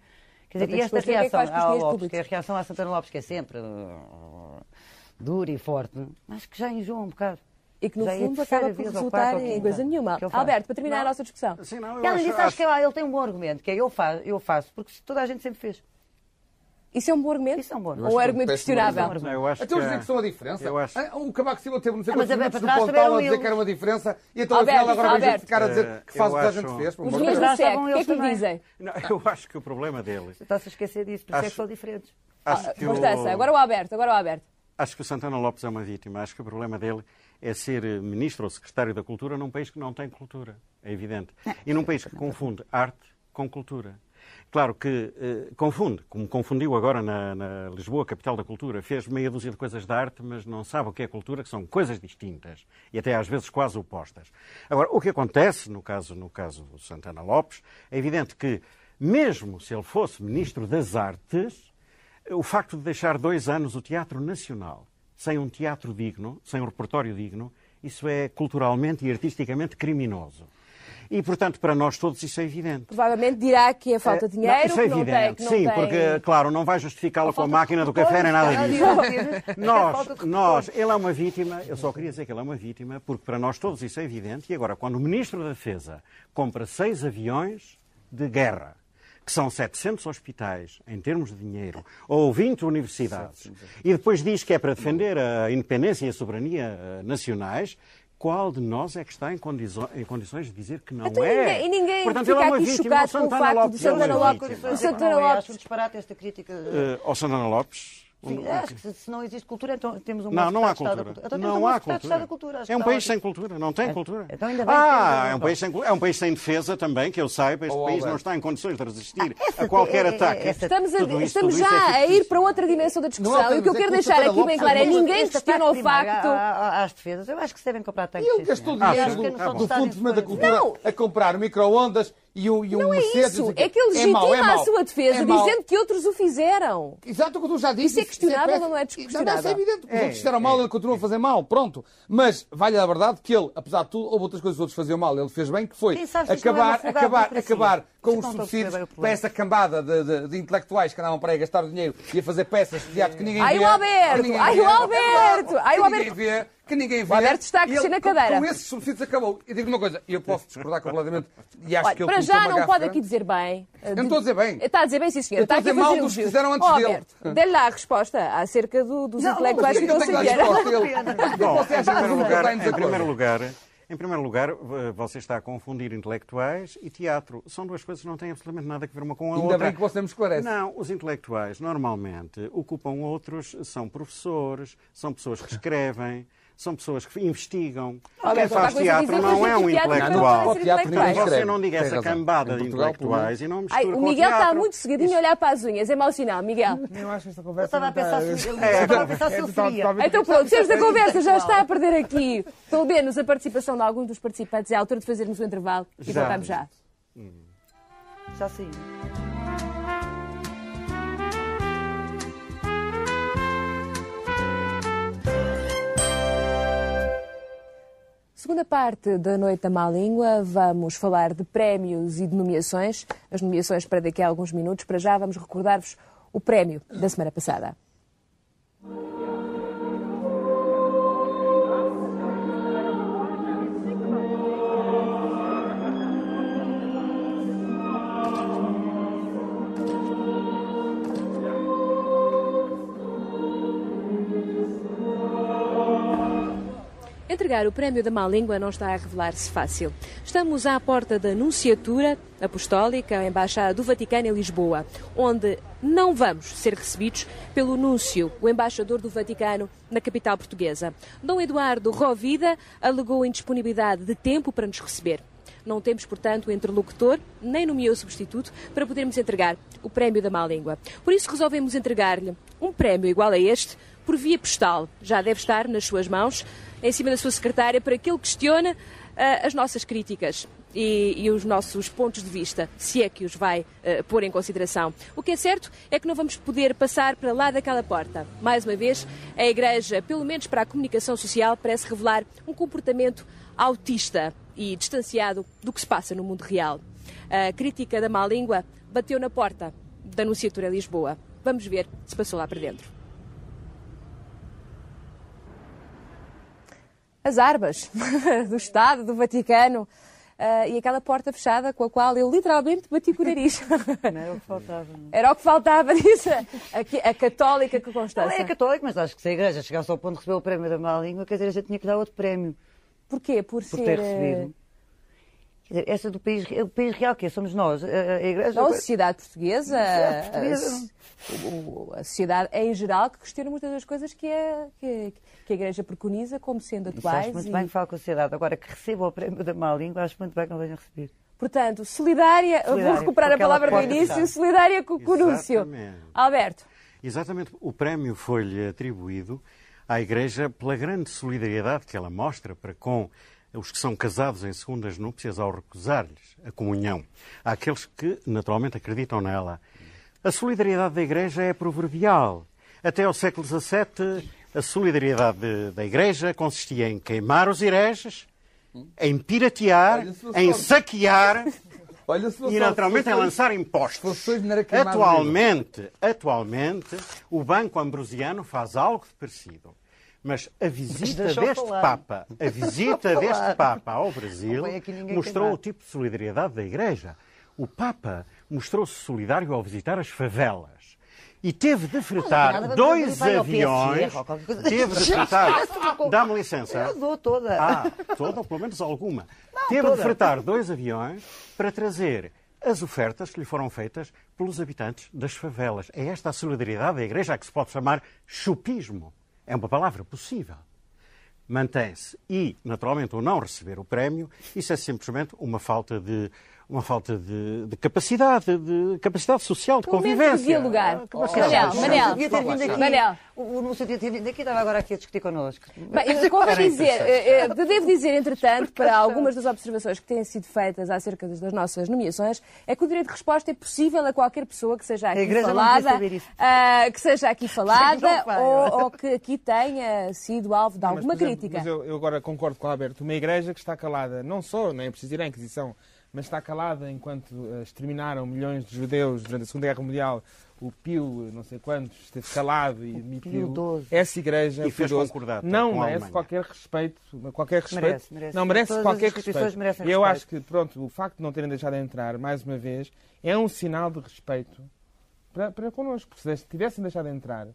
Quer dizer, e esta esclarecer o que é que reação ao Lopes, públicos. que é a reação à Santana Lopes, que é sempre uh, dura e forte, mas que já enjoa um bocado. E que, no Já é a fundo, acaba por ou resultar ou em quinta coisa nenhuma. Alberto, para terminar a Não. nossa discussão. Sim, não, eu E além acho- disso, acho acho- que ele, ele tem um bom argumento, que é eu faço, eu faço, porque toda a gente sempre fez. Isso é um bom argumento? Isso é um bom Ou argumento. um argumento péssimo questionável? argumento. Não, eu acho Então que dizer que são a diferença. Eu acho- Ah, O Cavaco Silva teve não sei Ah, mas quantos a- minutos trás Pontal tiveram a dizer que era uma diferença e então Alberto, afinal agora vem justificar a dizer Eh, que faz o que a gente fez. Os meus do SEC, o que é que lhe dizem? Eu acho que o problema dele. Está-se a esquecer disso, por isso é que são diferentes. Que, Constança, agora o Alberto, agora o Alberto. acho que o Santana Lopes é uma vítima. Acho que o problema dele é ser ministro ou secretário da cultura num país que não tem cultura. É evidente. E num país que confunde arte com cultura. Claro que eh, confunde, como confundiu agora na, na Lisboa, capital da cultura. Fez meia dúzia de coisas de arte, mas não sabe o que é cultura, que são coisas distintas e até às vezes quase opostas. Agora, o que acontece no caso, no caso do Santana Lopes, é evidente que, mesmo se ele fosse ministro das artes, o facto de deixar dois anos o Teatro Nacional sem um teatro digno, sem um repertório digno, isso é culturalmente e artisticamente criminoso. E, portanto, para nós todos isso é evidente. Provavelmente dirá que é falta de Eh, dinheiro, não, isso é evidente, tem... Sim, tem... porque, claro, não vai justificá-lo com a máquina do café nem nada disso. É Nós, nós, ele é uma vítima, eu só queria dizer que ele é uma vítima, porque para nós todos isso é evidente. E agora, quando o Ministro da Defesa compra seis aviões de guerra, que são 700 hospitais em termos de dinheiro, ou 20 universidades, e depois diz que é para defender a independência e a soberania eh, nacionais, qual de nós é que está em, condizo- em condições de dizer que não Então, é? e ninguém Portanto, fica é uma aqui vítima. chocado O com o Santana facto Lopes do é uma Santana Lopes- vítima. o Santana eu Lopes- acho um disparate esta crítica. Ao Santana Lopes. Sim, acho que se, não existe cultura, então temos um Não, não há cultura. Então Não há cultura. Cultura. É um que país sem cultura, não tem É, cultura. então ainda bem que Ah, um é um, país sem, é um país sem defesa também, que eu saiba. Este Oh, país não está em condições de resistir essa- a qualquer é- é- ataque. essa- Estamos, a- isso- estamos isso já é a ir para outra dimensão da discussão. Não, e o que eu é quero que deixar aqui bem claro é ninguém questiona o facto... Às defesas, eu acho que se devem comprar tanques. E ele gastou senhor. dinheiro Acho que a do, Fundo de da Cultura Não. a comprar micro-ondas e o, e o Não é Mercedes. isso, é que ele legitima mau, é a sua defesa É dizendo que outros o fizeram. Exato o que tu já disse. Isso é questionável péssimo. ou não é Não, isso é questionável? evidente. que Os É, outros fizeram mal, ele continua a fazer mal. Pronto. Mas vale a verdade que ele, apesar de tudo, houve outras coisas que os outros faziam mal. Ele fez bem, que foi que é acabar, à acabar, acabar com os subsídios para essa cambada de, de- de intelectuais que andavam para aí gastar o dinheiro e a fazer peças de teatro que ninguém Ai, vê. o Alberto! que Ai, o Alberto! Ai, o que Alberto! Que ninguém vê. O Alberto está a crescer na com- cadeira. Com esses subsídios acabou. E digo uma coisa, eu posso discordar completamente. E acho Olha, que ele para já não pode aqui dizer bem. eh, Eu não estou a dizer bem. Está a dizer bem, sim, senhor. Eu Está a aqui a dizer mal dos que fizeram antes oh, dele. Dê-lhe lá a resposta acerca do- dos intelectuais que não em primeiro não lugar, em primeiro lugar, em primeiro lugar, v- você está a confundir intelectuais e teatro. São duas coisas que não têm absolutamente nada a ver uma com a Ainda outra. bem que você me esclarece. Não, os intelectuais normalmente ocupam outros, são professores, são pessoas que escrevem, são pessoas que investigam. Olha, Quem faz teatro não é um intelectual. Você não diga essa cambada de intelectuais e não mistura o Miguel está muito cegadinho a olhar para as unhas. É mau sinal, Miguel. Eu acho esta Eu conversa. estava a não pensar está- se ele É, estava a pensar se ele total- seria. Então pronto, seres da conversa já está a perder aqui, pelo menos a participação de alguns dos participantes. É a altura de fazermos o intervalo e voltamos já. já saímos. Segunda parte da Noite da Má Língua, vamos falar de prémios e de nomeações. As nomeações para daqui a alguns minutos. Para já, vamos recordar-vos o prémio da semana passada. Entregar o prémio da má língua não está a revelar-se fácil. Estamos à porta da Nunciatura Apostólica, a Embaixada do Vaticano em Lisboa, onde não vamos ser recebidos pelo Núncio, o embaixador do Vaticano na capital portuguesa. Dom Eduardo Rovida alegou indisponibilidade de tempo para nos receber. Não temos, portanto, interlocutor, nem nomeou substituto, para podermos entregar o prémio da má língua. Por isso resolvemos entregar-lhe um prémio igual a este, por via postal. Já deve estar nas suas mãos em cima da sua secretária para que ele questione uh, as nossas críticas. E, e, os nossos pontos de vista, se é que os vai uh, pôr em consideração. O que é certo é que não vamos poder passar para lá daquela porta. Mais uma vez, a Igreja, pelo menos para a comunicação social, parece revelar um comportamento autista e distanciado do que se passa no mundo real. A crítica da má língua bateu na porta da Anunciatura Lisboa. Vamos ver se passou lá para dentro. As armas do Estado, do Vaticano. Uh, e aquela porta fechada com a qual eu literalmente bati com o nariz. Não era o que faltava. Não. Era o que faltava, disse a, a católica que Constança. Ela é católica, mas acho que se a igreja chegasse ao ponto de receber o prémio da má língua, quer dizer, a gente tinha que dar outro prémio. Porquê? Por, por ser... ter recebido. Dizer, essa do país, o país real que é, somos nós, a, a igreja... Não, a sociedade portuguesa, a, portuguesa. A, a, sociedade em geral, que questiona muitas das coisas que, é, que, que a igreja preconiza como sendo atuais. Acho muito e... bem que fala com a sociedade. Agora, que receba o prémio da má língua, acho muito bem que não venham receber. Portanto, solidária, solidária vou recuperar a palavra do início, solidária com o Corúcio. Alberto. Exatamente, o prémio foi-lhe atribuído à Igreja pela grande solidariedade que ela mostra para com os que são casados em segundas núpcias ao recusar-lhes a comunhão, àqueles que naturalmente acreditam nela. A solidariedade da Igreja é proverbial. Até ao século XVII, a solidariedade da Igreja consistia em queimar os hereges, em piratear, em saquear Olha, e naturalmente em lançar impostos. Atualmente, atualmente, o Banco Ambrosiano faz algo de parecido. Mas a visita deste falar. Papa, a visita deste Papa ao Brasil mostrou o tipo de solidariedade da Igreja. O Papa mostrou-se solidário ao visitar as favelas. E teve de fretar dois aviões. Teve de fretar. Dá-me licença. Eu dou toda. Ah, toda, ou pelo menos alguma. Teve de fretar dois aviões para trazer as ofertas que lhe foram feitas pelos habitantes das favelas. É esta a solidariedade da Igreja a que se pode chamar chupismo. É uma palavra possível. Mantém-se. E, naturalmente, o não receber o prémio, isso é simplesmente uma falta de uma falta de, de, capacidade, de capacidade social, de convivência. devia lugar. Oh, Manel, Manel, devia ter vindo aqui. Manel. O Lúcio devia ter vindo aqui estava agora aqui a discutir connosco. Bem, convém dizer, eh, eh, devo dizer, entretanto, para algumas das observações que têm sido feitas acerca das nossas nomeações, é que o direito de resposta é possível a qualquer pessoa que seja aqui falada, uh, que seja aqui falada ou, ou, que aqui tenha sido alvo de alguma mas, exemplo, crítica. Mas eu, eu agora concordo com o Alberto. Uma igreja que está calada, não só, nem é preciso ir à Inquisição, mas está calada enquanto uh, exterminaram milhões de judeus durante a Segunda Guerra Mundial. O Pio, não sei quantos, esteve calado e admitiu. Essa igreja e fez não merece qualquer respeito. Qualquer respeito. Merece, merece. Não merece Todas qualquer respeito. E eu acho que, pronto, o facto de não terem deixado de entrar, mais uma vez, é um sinal de respeito para, para connosco. Porque se tivessem deixado de entrar,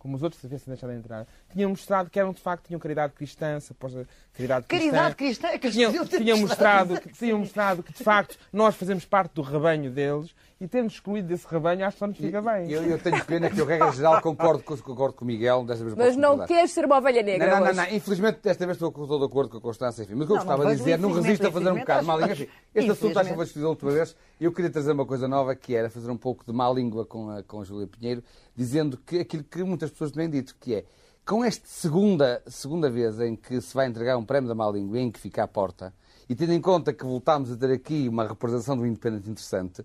como os outros tivessem deixado de entrar, tinham mostrado que eram de facto, tinham caridade cristã, suposta caridade cristã. Caridade cristã é que tinham, tinham mostrado, que, tinham mostrado que de facto nós fazemos parte do rebanho deles e tendo excluído desse rebanho, acho que só nos fica bem. Eu, eu tenho pena que eu, regra geral, concordo com, concordo com o Miguel. Desta vez mas não queres ser uma ovelha negra. Não, não, não, não, Infelizmente, desta vez estou, estou de acordo com a Constância. Enfim. Mas o que eu gostava de dizer, não resisto a fazer um bocado de má língua. Este assunto acho que foi discutido outra vez. Eu queria trazer uma coisa nova que era fazer um pouco de má língua com a, com a Júlia Pinheiro, dizendo que aquilo que muitas pessoas têm dito, que é com esta segunda, segunda vez em que se vai entregar um prémio da má língua em que fica à porta, e tendo em conta que voltámos a ter aqui uma representação do independente interessante,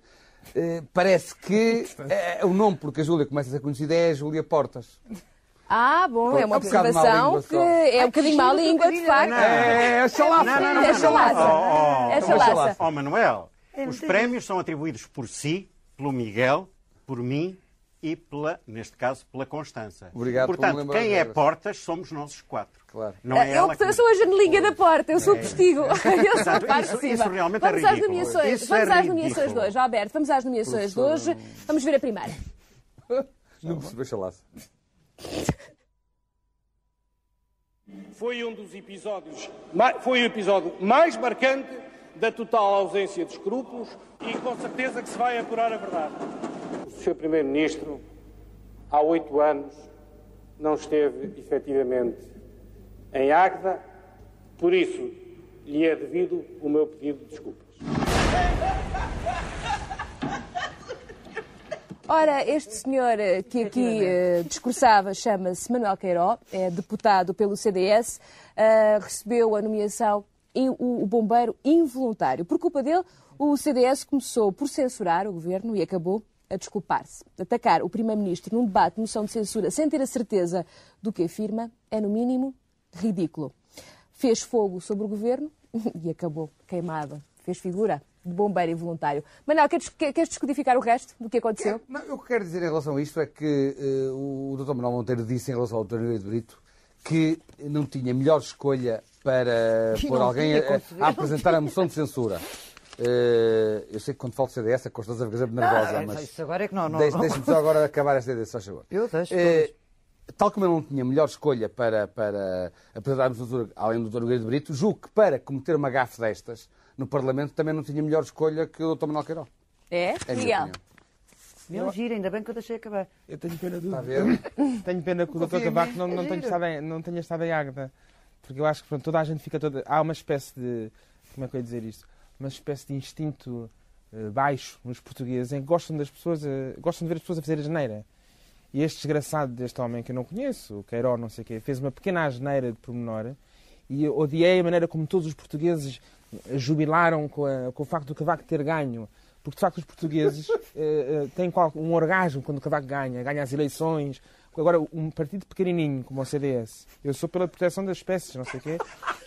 parece que eh, o nome porque a Júlia começa a ser conhecida é a Júlia Portas. Ah, bom, é uma Um observação que é um bocadinho má língua, de facto. É, a chalaça. Não, não, não, É chalaça. Oh, É chalaça. oh, Manuel, os prémios são atribuídos por si, pelo Miguel, por mim e, pela, neste caso, pela Constança. Obrigado Portanto, quem é. Portas somos nós os quatro. Claro. Não é eu ela que sou a janelinha da porta, eu sou o testigo. Eu sou a Portanto, parte isso- isso realmente é vamos às ridículo. nomeações, Isso vamos é às nomeações de hoje. Alberto, vamos às nomeações de hoje. Vamos ver a primeira. Não a chalaça. Foi um dos episódios, foi o episódio mais marcante da total ausência de escrúpulos e com certeza que se vai apurar a verdade. Sr. Primeiro-Ministro, há oito anos, não esteve efetivamente em Águeda, por isso lhe é devido o meu pedido de desculpas. Ora, este senhor que aqui eh, discursava chama-se Manuel Queiró, é deputado pelo CDS, eh, recebeu a nomeação em o, o bombeiro involuntário. Por culpa dele, o CDS começou por censurar o governo e acabou a desculpar-se. Atacar o primeiro-ministro num debate de moção de censura sem ter a certeza do que afirma é, no mínimo, ridículo. Fez fogo sobre o governo e acabou queimado. Fez figura de bombeiro involuntário. Manel, queres, queres descodificar o resto do que aconteceu? Não, eu o que quero dizer em relação a isto é que eh, o Dr. Manuel Monteiro disse em relação ao Dr. De Brito que não tinha melhor escolha para pôr alguém a, a apresentar a moção de censura. Eh, eu sei que quando falo de CDS a Constança fica sempre nervosa, Ah, mas isso agora é que não- não- deixe- não- deixe-me só agora acabar esta ideia, se faz favor. Eu deixo, Eh, Tal como eu não tinha melhor escolha para, para apresentar a moção de censura, além do Dr. De Brito, julgo que para cometer uma gafe destas no Parlamento também não tinha melhor escolha que o Dr. Manuel Queiroz. É? É Miguel. Meu giro, ainda bem que eu deixei acabar. Eu tenho pena do... Está a ver? Tenho pena que o Dr. Cavaco mim, não, é não, tenha estado em, não tenha estado em Águeda. Porque eu acho que pronto, toda a gente fica toda. Há uma espécie de. Como é que eu ia dizer isto? Uma espécie de instinto eh, baixo nos portugueses em que gostam das pessoas, eh, gostam de ver as pessoas a fazer a geneira. E este desgraçado deste homem que eu não conheço, o Queiró, não sei quê, fez uma pequena asneira de pormenor e odiei a maneira como todos os portugueses eh, jubilaram com, a- com o facto do Cavaco ter ganho. Porque, de facto, os portugueses eh, têm um orgasmo quando o Cavaco ganha, ganha as eleições. Agora, um partido pequenininho como o CDS, eu sou pela proteção das espécies, não sei o quê,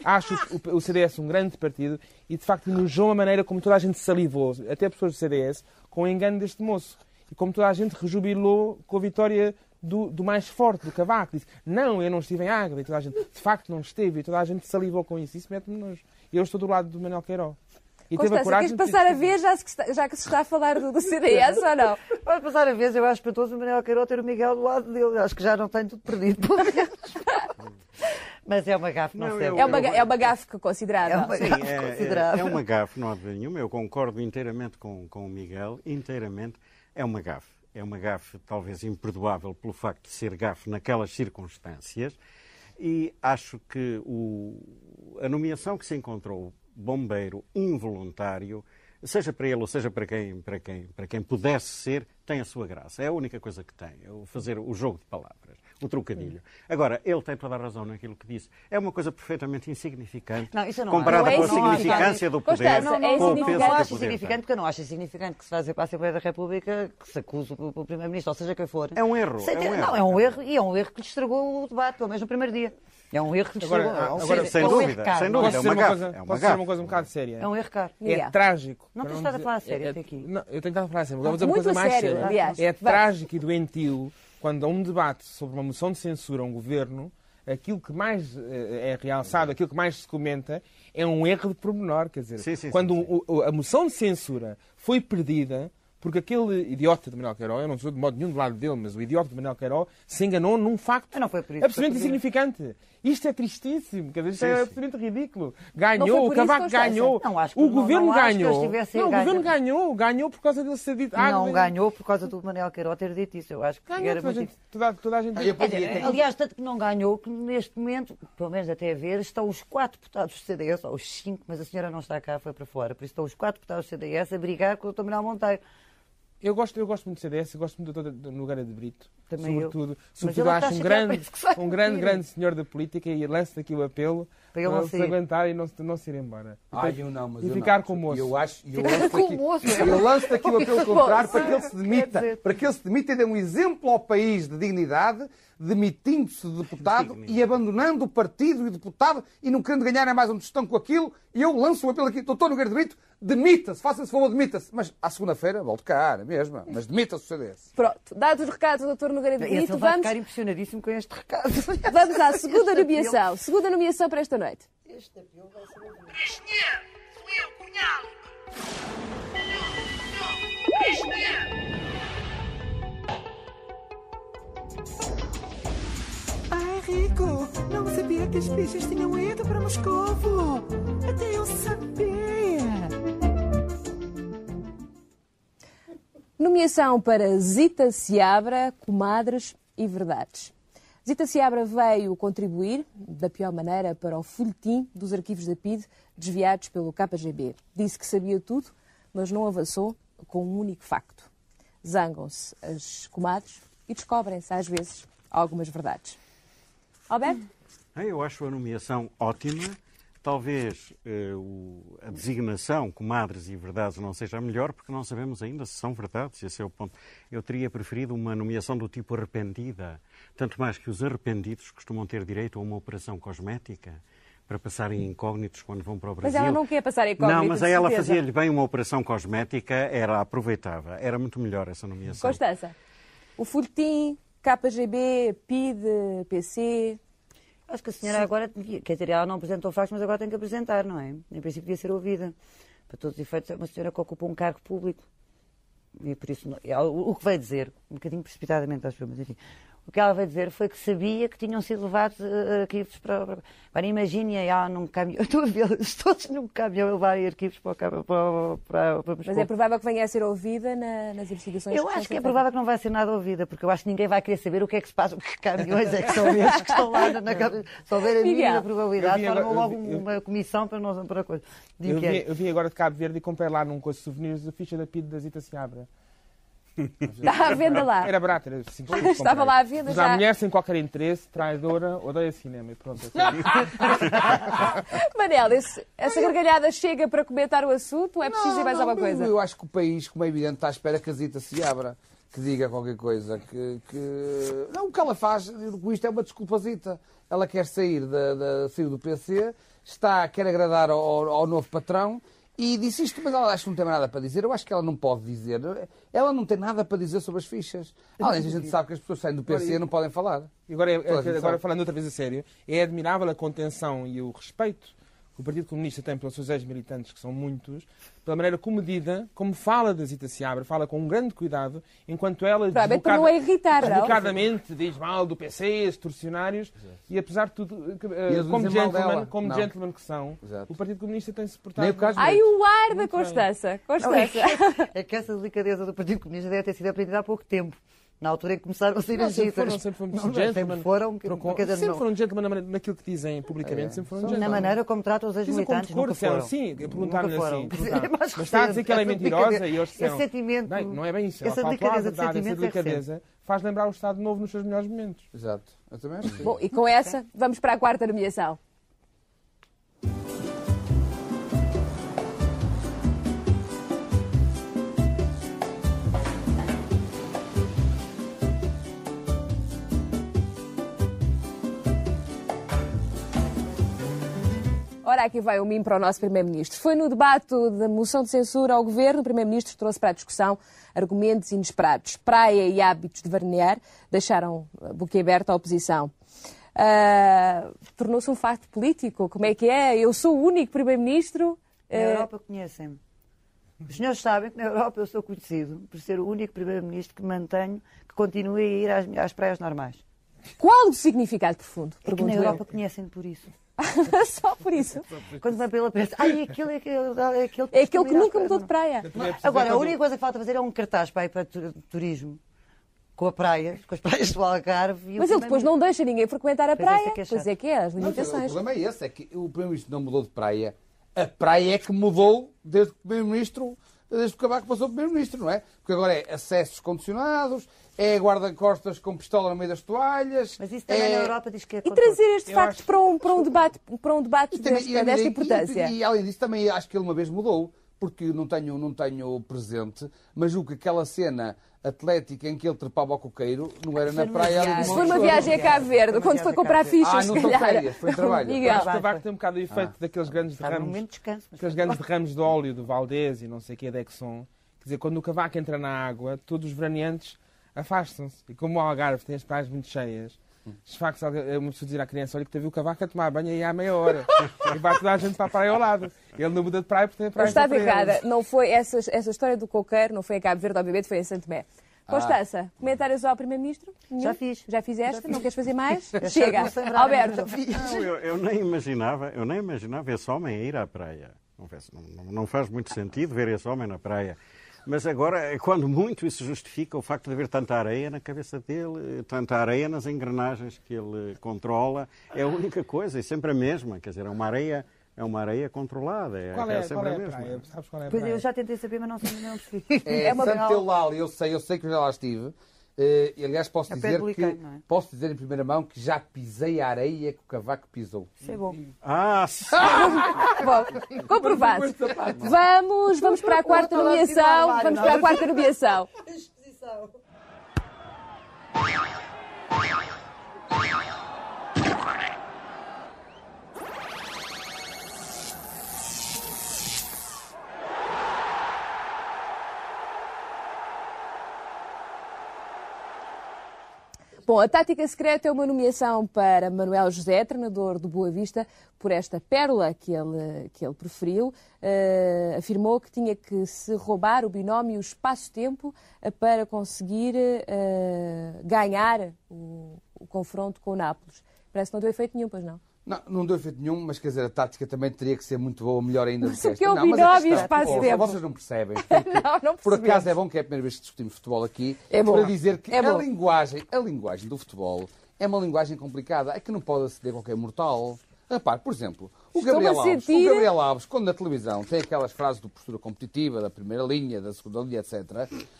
acho o, o CDS um grande partido e, de facto, enojou a maneira como toda a gente salivou, até pessoas do CDS, com o engano deste moço. E como toda a gente rejubilou com a vitória do, do mais forte, do Cavaco. Disse, não, eu não estive em Águeda. E toda a gente, de facto, não esteve. E toda a gente salivou com isso. Isso mete-me nojo. Eu estou do lado do Manuel Queiroz. E teve a Constância, coragem queres de passar a ver já, se está- já que se está a falar do, do CDS ou não? Pode passar a vez, eu acho espantoso o Manuel Queiroz ter o Miguel do lado dele. Acho que já não tem tudo perdido. Mas é uma gafe, não, Não, sei. É uma, é uma gafe considerável. É uma- Sim, é, é, é uma gafe, não há dúvida nenhuma. Eu concordo inteiramente com, com o Miguel, inteiramente. É uma gafe. É uma gafe talvez imperdoável pelo facto de ser gafe naquelas circunstâncias. E acho que o, a nomeação que se encontrou bombeiro involuntário, seja para ele ou seja para quem, para quem, para quem pudesse ser, tem a sua graça. É a única coisa que tem, é o fazer o jogo de palavras, o trocadilho. Agora, ele tem toda a razão naquilo que disse. É uma coisa perfeitamente insignificante Não, não comparada acho. com a Não é significância do poder, é com o peso insignificante. que não o acho poder insignificante, porque eu não acho insignificante que se fazer para a Assembleia da República que se acuse o, o Primeiro-Ministro, ou seja quem for. É um erro, Sem é um ter- erro. Não, é um erro e é um erro que lhe estragou o debate, pelo menos no primeiro dia. É um erro que Agora, estragou. é agora, sem é dúvida, sem não dúvida. Posso é dizer uma uma gafe, coisa, é uma posso dizer uma coisa um bocado séria? É um erro caro. É Miguel. trágico. Não tens estado a falar a sério é- até aqui. Não, eu tenho estado a falar a sério. Vou dizer uma Muito coisa mais sério, séria. aliás. É trágico e doentio quando há um debate sobre uma moção de censura a um governo, aquilo que mais eh, é realçado, aquilo que mais se comenta, é um erro de pormenor. Quer dizer, Sim, sim, quando sim, sim. o- a moção de censura foi perdida. Porque aquele idiota de Manuel Queiroz, eu não sou de modo nenhum do lado dele, mas o idiota de Manuel Queiroz se enganou num facto Ah, não foi por isso absolutamente insignificante. Isto é tristíssimo, quer dizer, isto Sim, é absolutamente ridículo. Ganhou, o Cavaco ganhou, Não, acho que o não- governo não acho que ganhou. Não, o governo ganhou, ganhou por causa dele ser dito. Ah, Não ganhou por causa do Manuel Queiroz ter dito isso. Eu acho que Ganhou, era a muito gente. Toda, toda a gente dizer, aliás, tanto que não ganhou, que neste momento, pelo menos até ver, estão os quatro deputados do CDS, ou os cinco, mas a senhora não está cá, foi para fora, por isso estão os quatro deputados do CDS a brigar com o Dr. Manuel Monteiro. Eu gosto, eu gosto muito do CDS, eu gosto muito do Dr. Nogueira de Brito. Também eu. sobretudo, Mas sobretudo acho um chateado, grande, um grande, grande senhor da política e lanço aqui o apelo Para ele não se aguentar e não, se- não se ir embora. Ai, eu não, mas e eu ficar não. com o moço. Eu acho, eu Ficar lanço com o aqui, moço. eu lanço aqui o apelo contrário para que ele se demita, para que ele se demita e dê um exemplo ao país de dignidade, demitindo-se de deputado e abandonando o partido e o deputado e não querendo ganhar mais um tostão com aquilo. E eu lanço o apelo aqui, doutor Nogueira de Brito, demita-se, faça-se favor, demita-se. Mas à segunda-feira volto cá, na mesma, mas demita-se o CDS. Pronto, dados os recados do Dr. Nogueira de Esse Brito, vai vamos, ficar impressionadíssimo com este recado. vamos à segunda nomeação. Segunda nomeação para esta noite. Este apelo vai ser. Engenheiro, sou eu, cunhado. Ai, Rico, não sabia que as bichas tinham ido para Moscovo. Até eu sabia. Nomeação para Zita Seabra, Comadres e Verdades. Zita Seabra veio contribuir, da pior maneira, para o folhetim dos arquivos da PIDE desviados pelo KGB. Disse que sabia tudo, mas não avançou com um único facto. Zangam-se as comadres e descobrem-se, às vezes, algumas verdades. Alberto? Eu acho a nomeação ótima. Talvez eh, o- a designação comadres e verdades não seja a melhor, porque não sabemos ainda se são verdades. Esse é o ponto. Eu teria preferido uma nomeação do tipo arrependida. Tanto mais que os arrependidos costumam ter direito a uma operação cosmética para passarem incógnitos quando vão para o Mas Brasil. ela não quer passar incógnita, Não, mas a ela fazia-lhe bem uma operação cosmética, era aproveitava. Era muito melhor essa nomeação. Constança, o folhetim, KGB, PIDE, PC... Acho que a senhora agora, devia- quer dizer, ela não apresentou factos, mas agora tem que apresentar, não é? Em princípio devia ser ouvida. Para todos os efeitos, é uma senhora que ocupa um cargo público. E por isso, ela- o que veio dizer, um bocadinho precipitadamente, acho eu, mas enfim, o que ela veio dizer foi que sabia que tinham sido levados eh, arquivos para. para- Agora imagine ela num caminhão, estou a vê-los todos num caminhão a levarem arquivos para, para, para, para Mas é provável que venha a ser ouvida na- nas investigações Eu acho que é provável que não vai ser nada ouvida, porque eu acho que ninguém vai querer saber o que é que se passa, que caminhões é que são esses que estão lá na, na cabeça. Se houver a mínima probabilidade, vi formam logo eu vi- uma comissão para, nós, para a coisa. Eu é. vim, eu vim agora de Cabo Verde e comprei lá num coisa de souvenirs a ficha da PID da Zita Seabra. Está à venda lá. Era barato, era 5 Estava lá à venda Mas já. a mulher sem qualquer interesse, traidora, odeia cinema e pronto. é. Manel, esse- essa gargalhada chega para comentar o assunto ou é preciso dizer mais alguma coisa? Eu acho que o país, como é evidente, está à espera que a Zita se abra, que diga qualquer coisa. Que, que... Não, o que ela faz com isto é uma desculpazita. Ela quer sair, da, da, sair do PC, está, quer agradar ao, ao novo patrão e disse isto, mas ela acho que não tem nada para dizer. Eu acho que ela não pode dizer. Ela não tem nada para dizer sobre as fichas. Além disso, a gente sabe que as pessoas saem do PC e não podem falar. E agora, é- agora falando outra vez a sério, é admirável a contenção e o respeito o Partido Comunista tem pelos seus ex-militantes, que são muitos, pela maneira comedida, como fala da Zita Seabra, fala com um grande cuidado, enquanto ela para não a irritar, desbocadamente diz mal do PC, extorsionários, e apesar de tudo, eh, como, gentleman, como gentleman que são, Exato. o Partido Comunista tem-se portado... Ai, o ar da bem. Constança. Não, é, Constança. que, é que essa delicadeza do Partido Comunista deve ter sido aprendida há pouco tempo. Na altura em que começaram a sair as sempre gitas. foram, sempre foram Não, gentlemen. sempre foram, quer dizer, sempre não- foram gentlemen na maneira- naquilo que dizem publicamente, sempre foram na gentlemen. maneira como tratam os ex-militantes, nunca disseram foram. assim, perguntaram-lhe assim. perguntaram, É mais Mas está a dizer que ela é mentirosa e eles disseram... Esse sentimento... Bem, não é bem isso. Essa delicadeza de essa sentimentos é delicadeza faz lembrar o Estado Novo nos seus melhores momentos. Exato. Eu também acho sim. Bom, e com essa, vamos para a quarta nomeação. Ora, aqui vai o mimo para o nosso Primeiro-Ministro. Foi no debate da moção de censura ao Governo, o Primeiro-Ministro trouxe para a discussão argumentos inesperados. Praia e hábitos de varnear deixaram boquiaberta a oposição. Ah, Tornou-se um facto político. Como é que é? Eu sou o único Primeiro-Ministro. Na eh, Europa conhecem-me. Os senhores sabem que na Europa eu sou conhecido por ser o único Primeiro-Ministro que mantenho que continue a ir às, às praias normais. Qual o significado profundo? É que na eu. Europa conhecem-me por isso. Só por isso. Quando vai pela pensa, ai, aquele, aquele, é aquele, É aquele que nunca mudou de praia. Agora, a única coisa que falta fazer é um cartaz para ir para tu- turismo com a praia, com as praias do Algarve. e o Mas ele depois não deixa ninguém frequentar a Pois é, praia. isso é que é Pois é que é, as Não, o limitações. problema é esse, é que o Primeiro-Ministro não mudou de praia. A praia é que mudou desde que o Primeiro-Ministro desde que o Cavaco passou primeiro-ministro, não é? Porque agora é acessos condicionados, é guarda-costas com pistola no meio das toalhas. Mas isso também é... na Europa diz que é E trazer este facto acho- para, um, para, um debate, para um debate E também- desta, e- desta e- importância. E, e, além disso, também acho que ele uma vez mudou, porque não tenho, não tenho presente, mas julgo que aquela cena atlética em que ele trepava ao coqueiro não era na praia ali Monte for uma viagem a Cabo Verde, Foi quando foi comprar Verde. fichas, Ah, se não calhar. férias, foi trabalho. Miguel. Acho que o Cavaco tem um bocado o efeito daqueles grandes derrames. momento de descanso. mas Aqueles grandes derrames de óleo do Valdez e não sei o que, da Exxon. Quer dizer, quando o cavaco entra na água, todos os veraneantes afastam-se. E como o Algarve tem as praias muito cheias, de facto, uma pessoa dizer à criança, olha que teve o cavaco a tomar banho aí há meia hora. e vai toda a gente para a praia ao lado. Ele não muda de praia porque tem a praia para errada. Não foi essa, essa história do coqueiro, não foi em Cabo Verde, obviamente, foi em Santo Tomé. Ah. Constança, comentários ao Primeiro-Ministro? Já fiz. Já fizeste? Não queres fazer mais? Eu Chega. Alberto. já. Não, eu, eu nem imaginava, eu nem imaginava esse homem a ir à praia. Confesso, não- não faz muito sentido ver esse homem na praia. Mas agora, quando muito isso justifica o facto de haver tanta areia na cabeça dele, tanta areia nas engrenagens que ele controla, é a única coisa, é sempre a mesma. Quer dizer, é uma areia, é uma areia controlada, é, Qual é é, sempre qual é a a mesma. praia? Sabes qual é a Pois praia? eu já tentei saber, mas não sei, não percebi. É, É uma Santo Eulália, eu sei, eu sei que já lá estive. Eh, e, aliás, posso É dizer que é? posso dizer em primeira mão que já pisei a areia que o cavaco pisou. Isso é bom. Ah, sim. Bom, comprovado. Vamos, vamos para a quarta nomeação. Vamos para a quarta nomeação. Bom, a tática secreta é uma nomeação para Manuel José, treinador do Boa Vista, por esta pérola que ele, que ele preferiu. Eh, afirmou que tinha que se roubar o binómio espaço-tempo eh, para conseguir eh, ganhar o, o confronto com o Nápoles. Parece que não deu efeito nenhum, pois não? Não, não deu efeito nenhum, mas quer dizer, a tática também teria que ser muito boa, melhor ainda do Mas que o esta. que é o Não, mas binómio a questão- espaço-tempo? Oh, Vocês não percebem. porque, Não, não Por acaso é bom que é a primeira vez que discutimos futebol aqui, É para dizer que É a linguagem, a linguagem do futebol é uma linguagem complicada, é que não pode aceder qualquer mortal. Repare, por exemplo, o Gabriel, Alves, o sentir- Gabriel Alves, quando na televisão tem aquelas frases de postura competitiva, da primeira linha, da segunda linha, etc.,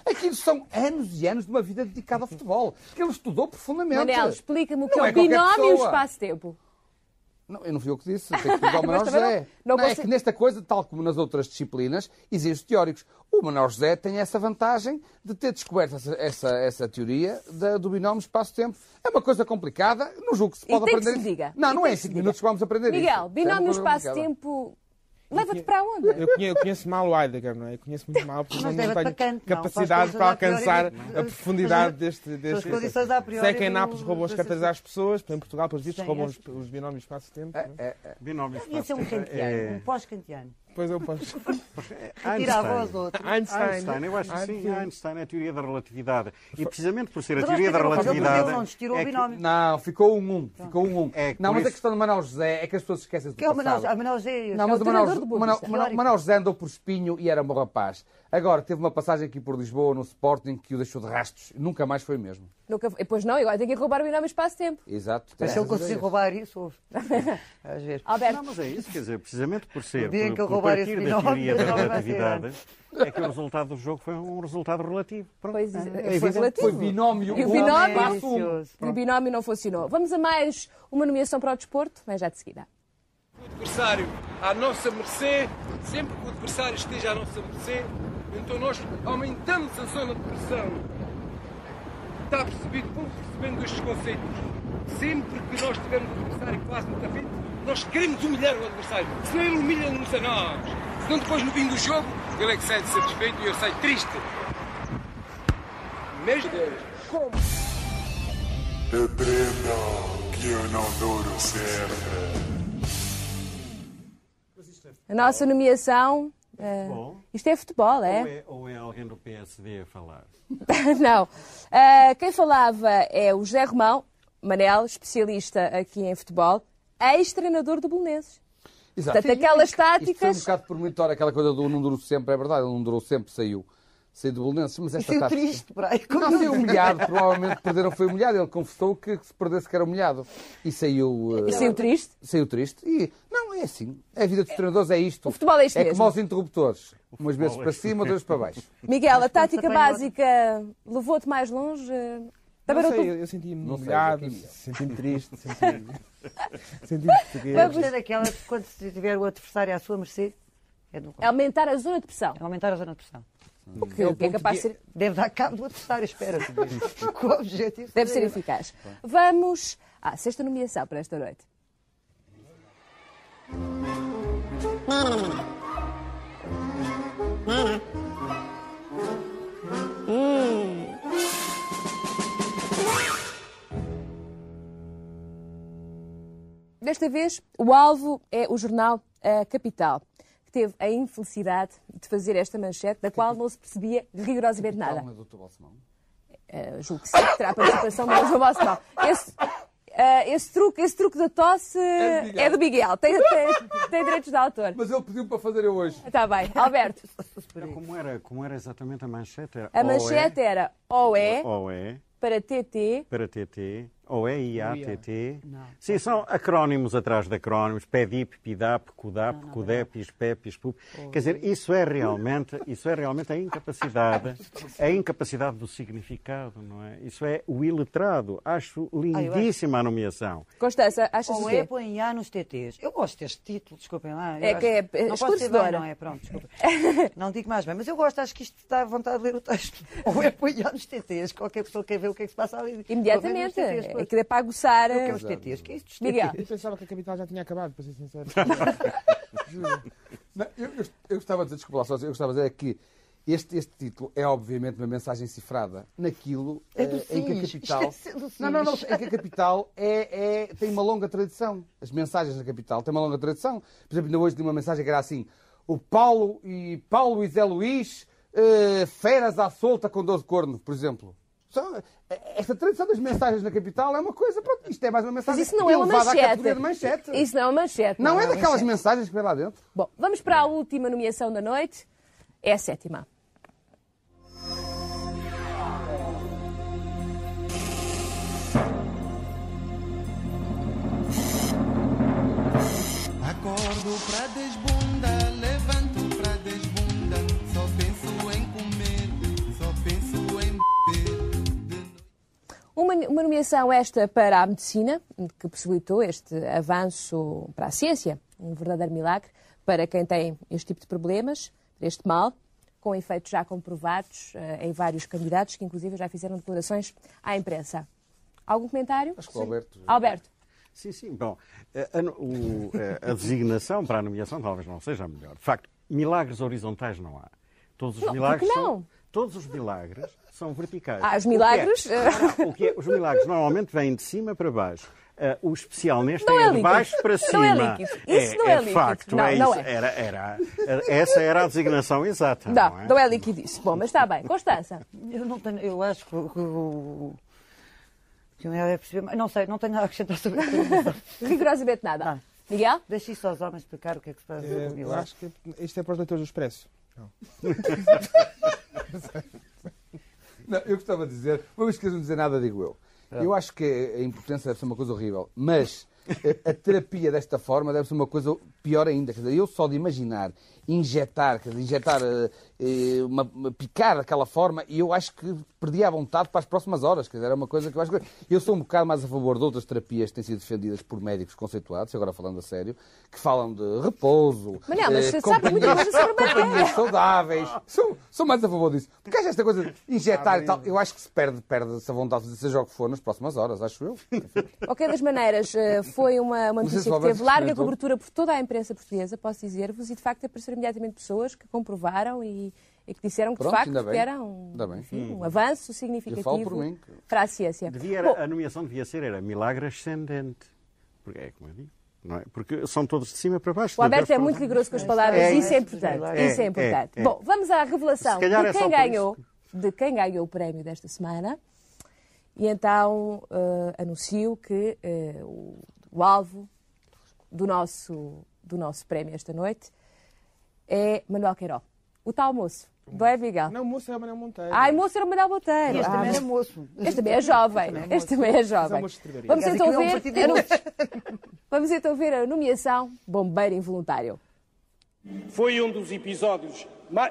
aquilo são anos e anos de uma vida dedicada ao futebol, que ele estudou profundamente. Manel, explica-me o que é é o binómio espaço-tempo. Não, eu não fui eu que disse, tem que pegar o Manuel também José. não- não Não, é consigo- que nesta coisa, tal como nas outras disciplinas, existem os teóricos. O Manuel José tem essa vantagem de ter descoberto essa, essa, essa teoria da- do binómio espaço-tempo. É uma coisa complicada, não julgo que se E pode tem que aprender. se diga. Não, E não tem é em que se 5 diga. minutos que vamos aprender isso. Miguel, Isso é binómio espaço-tempo leva-te para onde? Eu conheço, eu conheço mal o Heidegger, não é? Eu conheço muito mal porque não, não tenho canto, não. capacidade Faz para alcançar priori. a profundidade As- deste. deste as condições a priori Sei que em Nápoles roubam as carteiras às pessoas, em Portugal, pelos vistos, roubam esse- os, os binómios espaço-tempo. É, não é? é, é. Binómio Ia ser um espaço-tempo. kantiano, É- um pós-kantiano. Depois eu posso. Tirava aos outros. Einstein. Einstein, eu acho que sim, Einstein. Einstein é a teoria da relatividade. E precisamente por ser a Mas teoria da o relatividade. Não tirou o é que- binómio. Não, ficou um 1. Ficou um 1. É, não, mas a questão do Manuel José é que as pessoas esquecem do Que é o Manuel, passado. Não, é mas o o Manuel, Boa Manuel, Vista. Manuel, Manuel José andou por espinho e era um bom rapaz. Agora, teve uma passagem aqui por Lisboa, no Sporting, que o deixou de rastros. Nunca mais foi o mesmo. Nunca... Pois não, agora tem que roubar o binómio espaço-tempo. Exato. Mas se ele conseguir roubar isso, ouve. Às vezes. Alberto, Não, mas é isso, quer dizer, precisamente por ser, No dia em por, que ele por roubar partir esse da binómio, teoria da relatividade, é que o resultado do jogo foi um resultado relativo. Pronto. pois, É foi evidente que relativo. foi binómio E o binómio? um. E o binómio não funcionou. Vamos a mais uma nomeação para o desporto, mas já de seguida. o adversário à nossa mercê, sempre que o adversário esteja à nossa mercê, então nós aumentamos a zona de pressão. Está percebido? Vamos percebendo estes conceitos. Sempre que nós tivermos o adversário quase no tapete, nós queremos humilhar o adversário. Senão ele humilha-nos a nós. Senão depois no fim do jogo, ele é que sai satisfeito e eu saio triste. Mas Deus, como? Aprendam que eu não duro certo. A nossa nomeação. Eh, Futebol? isto é futebol, é? Ou, é, ou é alguém do PSD a falar? não. Ah, quem falava é o José Romão, Manel, especialista aqui em futebol, ex-treinador do Belenenses. Exato. Portanto, aquelas Isto foi um táticas. bocado premonitório, aquela coisa do não durou sempre, é verdade, ele não durou sempre, saiu. Saiu do Belenenses, mas esta Saiu tática... triste, aí. Não, saiu humilhado, provavelmente perderam foi humilhado. Ele confessou que se perdesse que era humilhado. E saiu. eh, E saiu triste? Saiu triste. E, é assim. A vida dos treinadores é isto. O futebol é isto É mesmo. como aos interruptores. Umas vezes é para cima, outras para baixo. Miguel, a tática básica levou-te mais longe? Também Não sei, eu, eu senti-me humilhado, senti-me triste, senti-me senti português. Vamos ter aquela de quando se tiver o adversário à sua mercê, é do Aumentar a zona de pressão. é aumentar a zona de pressão. O que, o que é capaz de ser, Deve dar cabo do adversário, espera. Com o objetivo. deve ser eficaz. Vamos à sexta nomeação para esta noite. Desta vez, o alvo é o jornal A Capital, que teve a infelicidade de fazer esta manchete, da qual não se percebia rigorosamente nada. Calma, doutor Balsemão. Uh, julgo que sim, terá participação do João Balsemão. Esse, uh, esse, truque, esse truque da tosse É do Miguel. é do Miguel. Tem, tem- tem direitos de autor. Mas ele pediu para fazer eu hoje. Está bem. Alberto, Como era, como era exatamente a manchete? Era a manchete era ou é Ou é para TT, para TT, ou é IATT. Sim, são acrónimos atrás de acrónimos, PEDIP, PIDAP, CUDAP, CUDEP, ISPEP, ISPUP. Quer dizer, isso é realmente, isso é realmente a incapacidade, a incapacidade do significado, não é? Isso é o iletrado. Acho lindíssima a nomeação. Constança, achas o Ou é põe A nos TTs. Eu gosto deste título, desculpem lá. Eu É acho- que é Não posso dizer esclarecedora. bem, não é? Pronto, desculpa. Não digo mais bem, mas eu gosto, acho que isto dá vontade de ler o texto. Ou é põe A nos TTs. Qualquer pessoa quer ver o que é que se passa ali. Imediatamente. É pois. que dá para aguçar. Eu quero os TTs. Que é isto Miguel. Eu pensava que a capital já tinha acabado, para ser sincero. Juro. Não, eu, eu- eu gostava de dizer, desculpa lá, só, eu gostava de dizer que este, este título é obviamente uma mensagem cifrada naquilo É do eh, em que a capital. do Não, não, não, em que a capital é, é- tem uma longa tradição. As mensagens na capital têm uma longa tradição. Por exemplo, ainda hoje li uma mensagem que era assim: o Paulo e Paulo e Zé Luís, eh, feras à solta com 12 cornos, por exemplo. Só- esta tradição das mensagens na capital é uma coisa, pronto, isto é mais uma Mas mensagem isso não é uma manchete. manchete. Isso não é uma manchete. Não é uma daquelas manchete. mensagens que vem lá dentro. Bom, vamos para a última nomeação da noite. É a sétima. Acordo pra desbunda, Uma, uma nomeação esta para a medicina, que possibilitou este avanço para a ciência, um verdadeiro milagre, para quem tem este tipo de problemas, este mal, com efeitos já comprovados eh, em vários candidatos, que inclusive já fizeram declarações à imprensa. Algum comentário? Acho que o Alberto. Alberto. Sim, sim. Bom, a, a- o- a- a designação para a nomeação talvez não seja a melhor. De facto, milagres horizontais não há. Todos os Não, milagres que são, não? Todos os milagres são verticais. Ah, os O que é- milagres, Não, o que é- os milagres normalmente vêm de cima para baixo. Ah, o especial neste Não é, é de líquido. baixo para Não cima. é líquido. Isso não é líquido. facto, Não, é não isso. é. Era, era, essa era a designação exata. Não, Não, é? não é liquidíssimo. Bom, mas está bem. Constança. Eu não tenho, eu acho que o- não sei, não tenho nada a acrescentar sobre isso. Rigorosamente nada. Ah. Miguel? Deixe isso aos homens explicar o que é que se passa. Eh, Eu milagre. acho que isto é para os leitores do Expresso. Não, eu gostava de dizer, uma vez que eles não dizer nada, digo eu. Eu acho que a impotência deve ser uma coisa horrível, mas a, terapia desta forma deve ser uma coisa pior ainda. Quer dizer, eu só de imaginar injetar, quer dizer, injetar, eh, uma, uma- picar daquela forma, e eu acho que perdi a vontade para as próximas horas. Quer dizer, era uma coisa que eu acho que. Eu sou um bocado mais a favor de outras terapias que têm sido defendidas por médicos conceituados, agora falando a sério, que falam de repouso, Manel, mas eh, sabe muita companhias- coisa sobre a matéria. saudáveis. Sou, sou mais a favor disso. Porque acho esta coisa de injetar e tal, eu acho que se perde, perde essa vontade de seja o que for nas próximas horas, acho eu. Qualquer das maneiras, eh, foi uma, uma Não notícia se que teve larga cobertura por toda a imprensa portuguesa, posso dizer-vos, e de facto apareceram imediatamente pessoas que comprovaram e, e que disseram que Pronto, de facto que era um, enfim, um avanço Eu falo significativo por mim. para a ciência. Devia, Bom, a nomeação devia ser era milagre ascendente. Porque é como eu digo. Não é? Porque são todos de cima para baixo. o Alberto é muito rigoroso com as palavras, É, isso é é, importante. é, isso é é, importante. é. Bom, vamos à revelação de é quem ganhou, de quem ganhou o prémio desta semana. E então eh, anuncio que eh, o, o alvo do nosso, do nosso prémio esta noite é Manuel Queiró. O tal moço, do é Miguel. Não, o moço é o Manuel Monteiro. Ai, moço era o Manuel Boteiro. E este Ah, também era moço. Este também é jovem. Este também é é jovem. estrebaria. Vamos então é ver. Vamos então ver a nomeação Bombeiro Involuntário. Foi um dos episódios,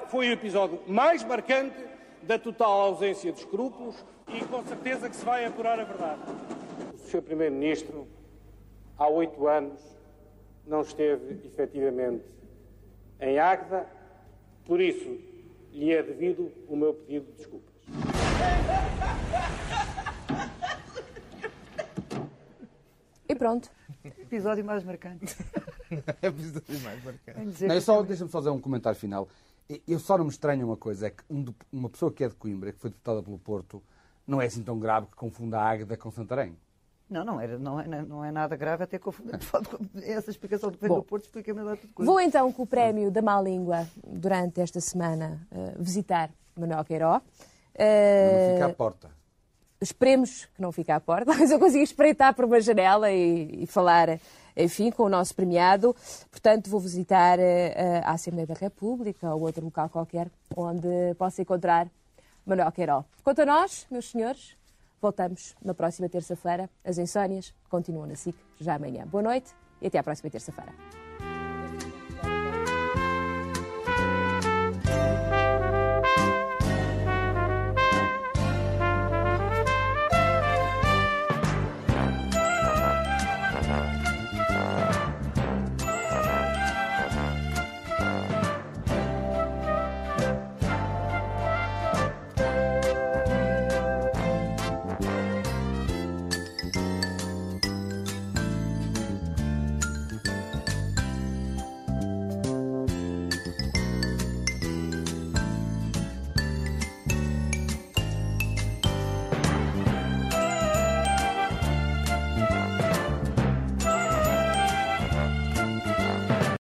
foi o episódio mais marcante da total ausência de escrúpulos e com certeza que se vai apurar a verdade. O Sr. Primeiro-Ministro, há oito anos, não esteve efetivamente em Águeda, por isso lhe é devido o meu pedido de desculpas. E pronto. Episódio mais marcante. É preciso dizer mais marcante. Não, eu só, deixa-me só fazer um comentário final. Eu só não me estranho uma coisa, é que um de- uma pessoa que é de Coimbra, que foi deputada pelo Porto, não é assim tão grave que confunda a Águeda com Santarém. Não, não, era, não, é, não é nada grave até confundir. Essa explicação do Governo Bom. do Porto explica-me lá tudo coisa. Vou então com o prémio da má língua durante esta semana eh, visitar Manuel Queiró. Eh, Não fica à porta. Esperemos que não fique à porta, mas eu consigo espreitar por uma janela e, e falar, enfim, com o nosso premiado. Portanto, vou visitar eh, a Assembleia da República ou outro local qualquer onde possa encontrar Manuel Queiró. Quanto a nós, meus senhores, voltamos na próxima terça-feira. As insónias continuam na SIC já amanhã. Boa noite e até à próxima terça-feira.